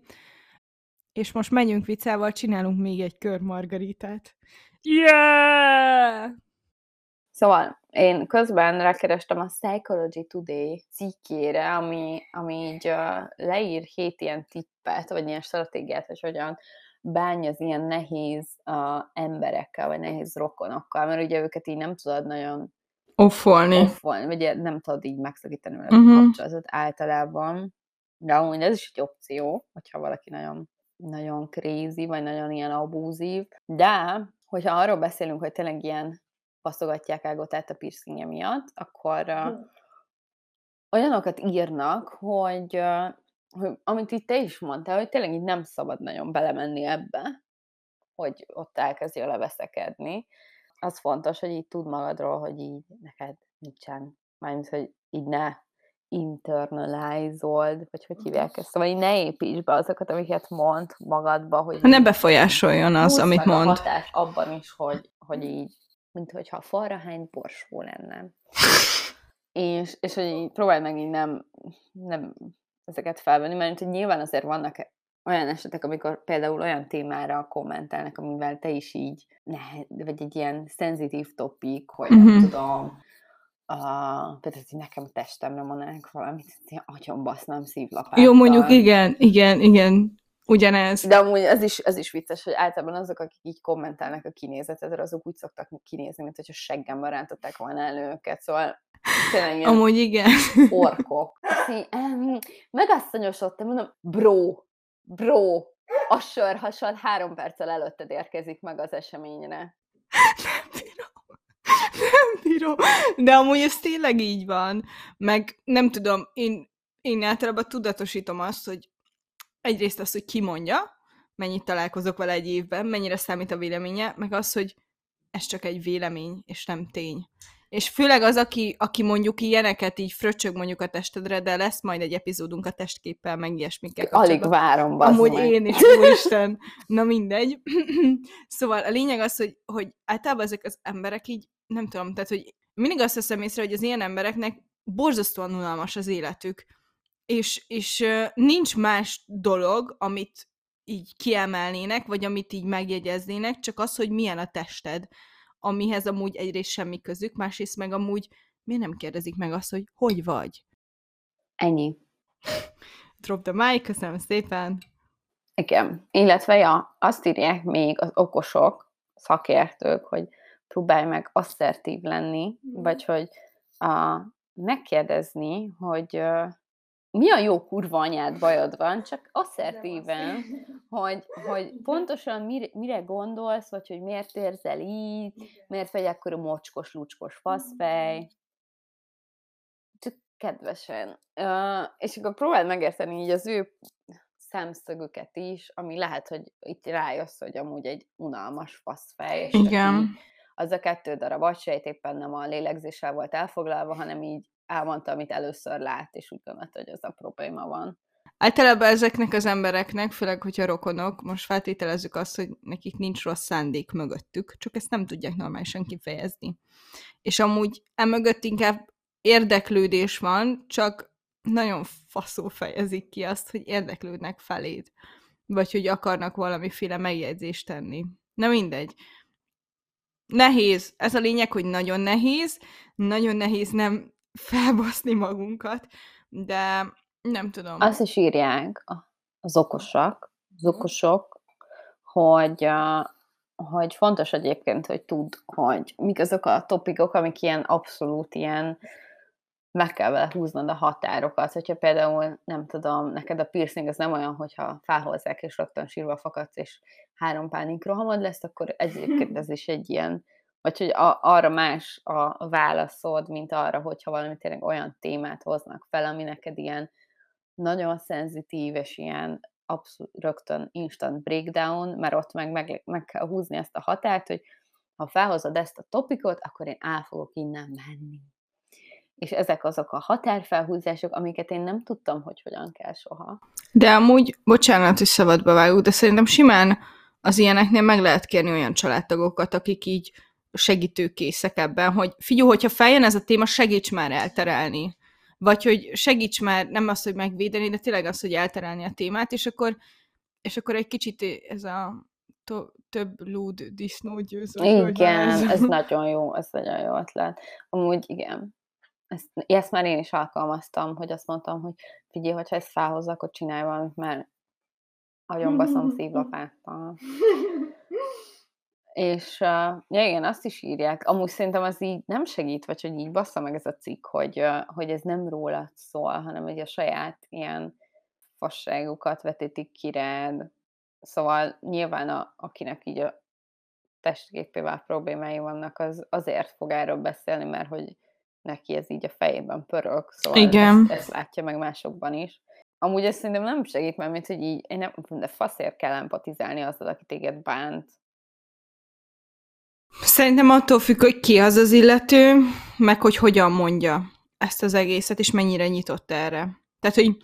És most menjünk viccával, csinálunk még egy kör margaritát. Yeah! Szóval én közben rákerestem a Psychology Today cikkére, ami, ami így uh, leír hét ilyen tippet, vagy ilyen stratégiát, hogy hogyan bánj az ilyen nehéz uh, emberekkel, vagy nehéz rokonokkal, mert ugye őket így nem tudod nagyon Offolni. offolni, vagy nem tudod így megszakítani velük Mhm. a kapcsolatot általában. De amúgy ez is egy opció, hogyha valaki nagyon, nagyon crazy, vagy nagyon ilyen abúzív. De, hogyha arról beszélünk, hogy tényleg ilyen baszogatják ágotát a piercingje miatt, akkor uh, olyanokat írnak, hogy, uh, hogy amit itt te is mondtál, hogy tényleg így nem szabad nagyon belemenni ebbe, hogy ott elkezdjél leveszekedni. Az fontos, hogy így tud magadról, hogy így neked nincsen, mármint, hogy így ne internalizold, vagy hogy hívják ezt, szóval így ne építs be azokat, amiket mond magadba, hogy Ne befolyásoljon az, amit meg a mond. hatás abban is, hogy, hogy így, mint hogyha falra hány borsó lenne. És, és hogy így próbáld meg így nem, nem ezeket felvenni, mert hogy nyilván azért vannak olyan esetek, amikor például olyan témára kommentelnek, amivel te is így, ne, vagy egy ilyen szenzitív topik, hogy nem Mhm. tudom, a, például, hogy nekem testemre mondanak valamit, hogy agyon basznám szívlapáttal. Jó, mondjuk igen, igen, igen. Ugyanez. De amúgy ez is, ez is vicces, hogy általában azok, akik így kommentálnak a kinézetedre, azok úgy szoktak kinézni, mint hogyha seggemben rántották volna elő őket, szóval tényleg ilyen Amúgy igen. orkok. Azt így, "Em, Megasszonyosodtam, mondom, bro, bro, a sörhasad három perccel előtted érkezik meg az eseményre. Nem bírom. Nem bírom. De amúgy ez tényleg így van. Meg nem tudom, én, én általában tudatosítom azt, hogy egyrészt az, hogy ki mondja, mennyit találkozok vele egy évben, mennyire számít a véleménye, meg az, hogy ez csak egy vélemény, és nem tény. És főleg az, aki, aki mondjuk ilyeneket így fröcsög mondjuk a testedre, de lesz majd egy epizódunk a testképpel, meg ilyesmikkel Alig várom, Amúgy meg. én is, úristen. Na mindegy. szóval a lényeg az, hogy, hogy általában ezek az emberek így, nem tudom, tehát, hogy mindig azt veszem észre, hogy az ilyen embereknek borzasztóan unalmas az életük. És, és nincs más dolog, amit így kiemelnének, vagy amit így megjegyeznének, csak az, hogy milyen a tested, amihez amúgy egyrészt semmi közük, másrészt meg amúgy miért nem kérdezik meg azt, hogy hogy vagy? Ennyi. Drop the mic, köszönöm szépen. Igen. Illetve, ja, azt írják még az okosok, szakértők, hogy próbálj meg asszertív lenni, mm. vagy hogy a, megkérdezni, hogy mi a jó kurva anyád bajod van, csak asszertíven, hogy, hogy pontosan mire, mire gondolsz, vagy hogy miért érzel így, miért vagy akkor a mocskos, lucskos faszfej, csak kedvesen. Uh, és akkor próbáld megérteni így az ő szemszögüket is, ami lehet, hogy itt rájössz, hogy amúgy egy unalmas faszfej. És Igen. Az a kettő darab agysejt éppen nem a lélegzéssel volt elfoglalva, hanem így elmondta, amit először lát, és úgy gondolta, hogy ez a probléma van. Általában ezeknek az embereknek, főleg, hogyha rokonok, most feltételezzük azt, hogy nekik nincs rossz szándék mögöttük, csak ezt nem tudják normálisan kifejezni. És amúgy emögött inkább érdeklődés van, csak nagyon faszó fejezik ki azt, hogy érdeklődnek feléd. Vagy hogy akarnak valamiféle megjegyzést tenni. Na mindegy. Nehéz. Ez a lényeg, hogy nagyon nehéz. Nagyon nehéz nem felbaszni magunkat, de nem tudom. Azt is írják az okosak, az okosok, hogy, hogy fontos egyébként, hogy tud, hogy mik azok a topikok, amik ilyen abszolút ilyen meg kell vele húznod a határokat, hogyha például, nem tudom, neked a piercing az nem olyan, hogyha felhozzák és rögtön sírva fakadsz, és három pánikrohamod lesz, akkor egyébként ez is egy ilyen, vagy hogy a, arra más a válaszod, mint arra, hogyha valami tényleg olyan témát hoznak fel, ami neked ilyen nagyon szenzitív, és ilyen abszolút rögtön instant breakdown, mert ott meg, meg, meg kell húzni ezt a határt, hogy ha felhozod ezt a topikot, akkor én el fogok innen menni és ezek azok a határfelhúzások, amiket én nem tudtam, hogy hogyan kell soha. De amúgy, bocsánat, hogy szabadba vágok, de szerintem simán az ilyeneknél meg lehet kérni olyan családtagokat, akik így segítőkészek ebben, hogy figyelj, hogyha feljön ez a téma, segíts már elterelni. Vagy hogy segíts már, nem az, hogy megvédeni, de tényleg az, hogy elterelni a témát, és akkor, és akkor egy kicsit ez a to- több lúd disznó győző. Igen, ez nagyon jó, ez nagyon jó ötlet. Amúgy igen, ezt, ezt már én is alkalmaztam, hogy azt mondtam, hogy figyelj, hogyha ezt felhozza, akkor csinálj valamit, mert baszom szívlapáttal. És uh, ja, igen, azt is írják. Amúgy szerintem az így nem segít, vagy hogy így bassza meg ez a cikk, hogy, uh, hogy ez nem rólad szól, hanem hogy a saját ilyen fasságukat vetítik ki rád. Szóval nyilván a, akinek így a testképével problémái vannak, az azért fog erről beszélni, mert hogy neki ez így a fejében pörög, szóval Igen. Ezt, ezt látja meg másokban is. Amúgy ez szerintem nem segít, mert mint hogy így, én nem, de faszért kell empatizálni azzal, aki téged bánt. Szerintem attól függ, hogy ki az az illető, meg hogy hogyan mondja ezt az egészet, és mennyire nyitott erre. Tehát, hogy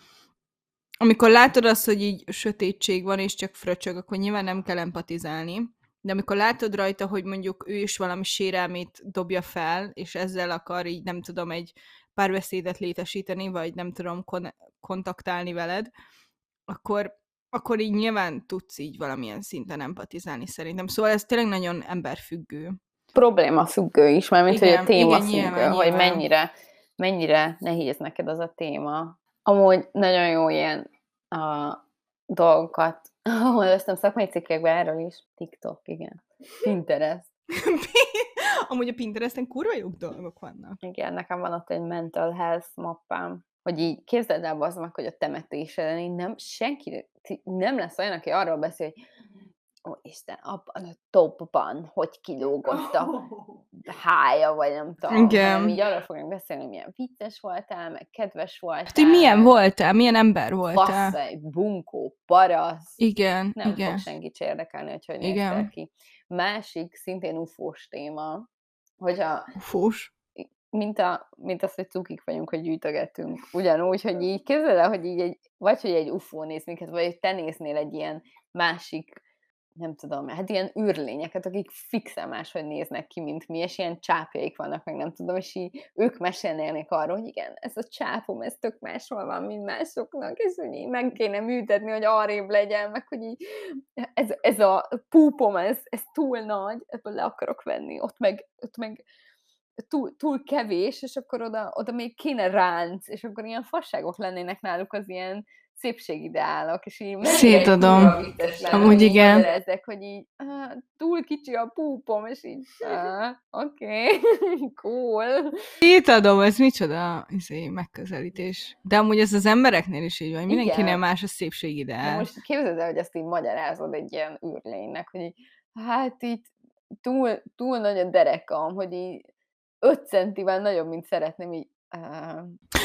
amikor látod azt, hogy így sötétség van, és csak fröcsög, akkor nyilván nem kell empatizálni de amikor látod rajta, hogy mondjuk ő is valami sérelmét dobja fel, és ezzel akar így, nem tudom, egy párbeszédet létesíteni, vagy nem tudom, kon- kontaktálni veled, akkor, akkor így nyilván tudsz így valamilyen szinten empatizálni szerintem. Szóval ez tényleg nagyon emberfüggő. Probléma függő is, mert mint igen, hogy a téma igen, függő, nyilván, hogy nyilván. mennyire, mennyire nehéz neked az a téma. Amúgy nagyon jó ilyen a dolgokat Olvastam szakmai cikkekben erről is. TikTok, igen. Pinterest. Amúgy a Pinteresten kurva jó dolgok vannak. Igen, nekem van ott egy mental health mappám, hogy így képzeld el az meg, hogy a temetés ellen nem, senki nem lesz olyan, aki arról beszél, hogy ó Isten, abban a topban, hogy kilógott a hája, vagy nem tudom. Igen. Hanem így arról fogunk beszélni, hogy milyen vicces voltál, meg kedves voltál. Hát, hogy milyen voltál, milyen ember voltál. egy bunkó, parasz. Igen, nem igen. fog senkit érdekelni, hogy hogy igen. ki. Másik, szintén ufós téma, hogyha... Ufós? mint, a, mint az, hogy cukik vagyunk, hogy gyűjtögetünk. Ugyanúgy, hogy így képzeld el, hogy így egy, vagy hogy egy ufó néz minket, vagy hogy te néznél egy ilyen másik nem tudom, hát ilyen űrlényeket, akik fixen máshogy néznek ki, mint mi, és ilyen csápjaik vannak, meg nem tudom, és így ők mesélnének arról, hogy igen, ez a csápom, ez tök máshol van, mint másoknak, és hogy így meg kéne műtetni, hogy arrébb legyen, meg hogy így ez, ez a púpom, ez, ez túl nagy, ebből le akarok venni, ott meg, ott meg túl, túl kevés, és akkor oda, oda még kéne ránc, és akkor ilyen fasságok lennének náluk az ilyen szépségideálok, és így Szétadom. Amúgy igen. Ezek, hogy így ah, túl kicsi a púpom, és így ah, oké, okay. cool. Szétadom, ez micsoda izé, megközelítés. De amúgy ez az embereknél is így van, mindenkinél más a szépségideál. De most képzeld el, hogy ezt így magyarázod egy ilyen űrlénynek, hogy így, hát így túl, túl nagy a derekam, hogy így 5 centivel nagyobb, mint szeretném, így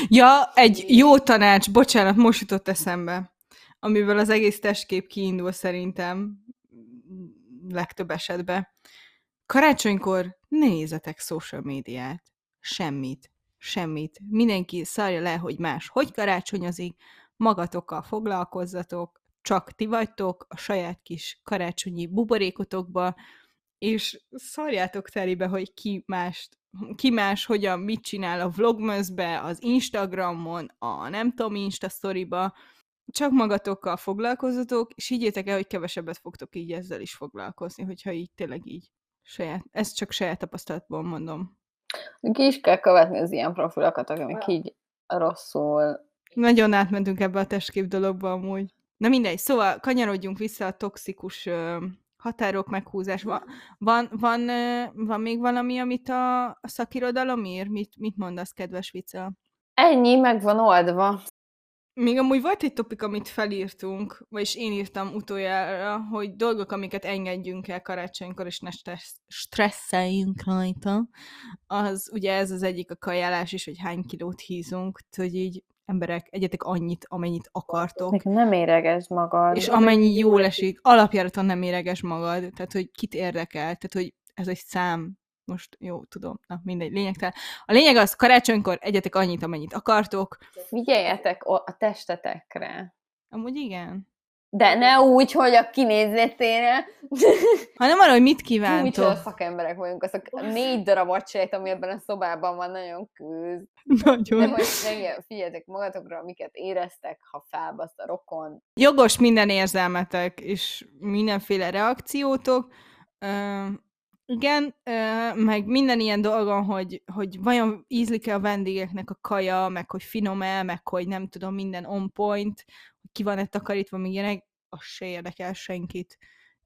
ja, egy jó tanács, bocsánat, most jutott eszembe, amiből az egész testkép kiindul szerintem legtöbb esetben. Karácsonykor nézzetek social médiát. Semmit. Semmit. Mindenki szarja le, hogy más hogy karácsonyozik, magatokkal foglalkozzatok, csak ti vagytok a saját kis karácsonyi buborékotokba, és szarjátok terébe, hogy ki mást ki más hogyan mit csinál a vlogmasbe, az Instagramon, a nem tudom, Insta sztoriba, csak magatokkal foglalkozatok, és higgyétek el, hogy kevesebbet fogtok így ezzel is foglalkozni, hogyha így tényleg így saját, ezt csak saját tapasztalatból mondom. Ki is kell követni az ilyen profilokat, amik így rosszul. Nagyon átmentünk ebbe a testkép dologba amúgy. Na mindegy, szóval kanyarodjunk vissza a toxikus határok meghúzás. Van, van, van, van még valami, amit a, a szakirodalom ír? Mit, mit mondasz, kedves Vica? Ennyi, meg van oldva. Még amúgy volt egy topik, amit felírtunk, vagyis én írtam utoljára, hogy dolgok, amiket engedjünk el karácsonykor, és ne stresszeljünk rajta. Az ugye ez az egyik a kajálás is, hogy hány kilót hízunk, hogy így emberek, egyetek annyit, amennyit akartok. Nekem nem éreges magad. És amennyi jól esik, alapjáraton nem éreges magad, tehát hogy kit érdekel, tehát hogy ez egy szám, most jó, tudom, na mindegy, lényegtelen. A lényeg az, karácsonykor egyetek annyit, amennyit akartok. Figyeljetek a testetekre. Amúgy igen. De ne úgy, hogy a kinézetére. Hanem arra, hogy mit kívántok. Úgy, szakemberek vagyunk, azok négy darab acsejt, ami ebben a szobában van, nagyon küzd. Nagyon. De most figyeljetek magatokra, amiket éreztek, ha felbaszt a rokon. Jogos minden érzelmetek, és mindenféle reakciótok. Uh, igen, uh, meg minden ilyen dolgon, hogy, hogy vajon ízlik-e a vendégeknek a kaja, meg hogy finom-e, meg hogy nem tudom, minden on point, ki van-e takarítva, még ilyenek, az se érdekel senkit.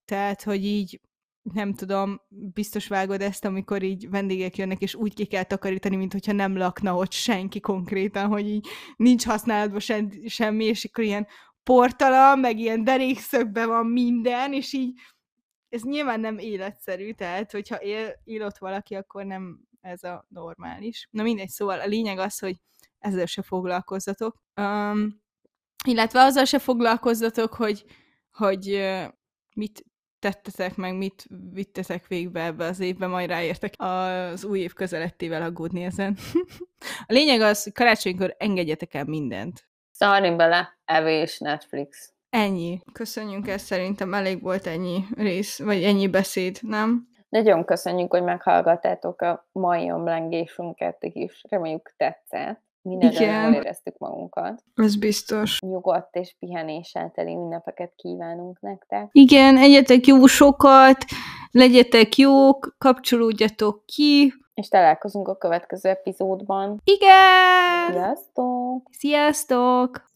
Tehát, hogy így nem tudom, biztos vágod ezt, amikor így vendégek jönnek, és úgy ki kell takarítani, mint hogyha nem lakna ott senki konkrétan, hogy így nincs használatban sem, semmi, és akkor ilyen portala, meg ilyen derékszögben van minden, és így ez nyilván nem életszerű, tehát hogyha él, él ott valaki, akkor nem ez a normális. Na mindegy, szóval a lényeg az, hogy ezzel se foglalkozzatok. Um, illetve azzal se foglalkozzatok, hogy, hogy mit tettetek meg, mit vittetek végbe ebbe az évbe, majd ráértek az új év közelettével aggódni ezen. a lényeg az, hogy karácsonykor engedjetek el mindent. Szarni bele, evés, Netflix. Ennyi. Köszönjük, ez szerintem elég volt ennyi rész, vagy ennyi beszéd, nem? Nagyon köszönjük, hogy meghallgattátok a mai omlengésünket is. Reméljük tetszett mindenre jól éreztük magunkat. Ez biztos. Nyugodt és pihenéssel teli ünnepeket kívánunk nektek. Igen, egyetek jó sokat, legyetek jók, kapcsolódjatok ki. És találkozunk a következő epizódban. Igen! Sziasztok! Sziasztok!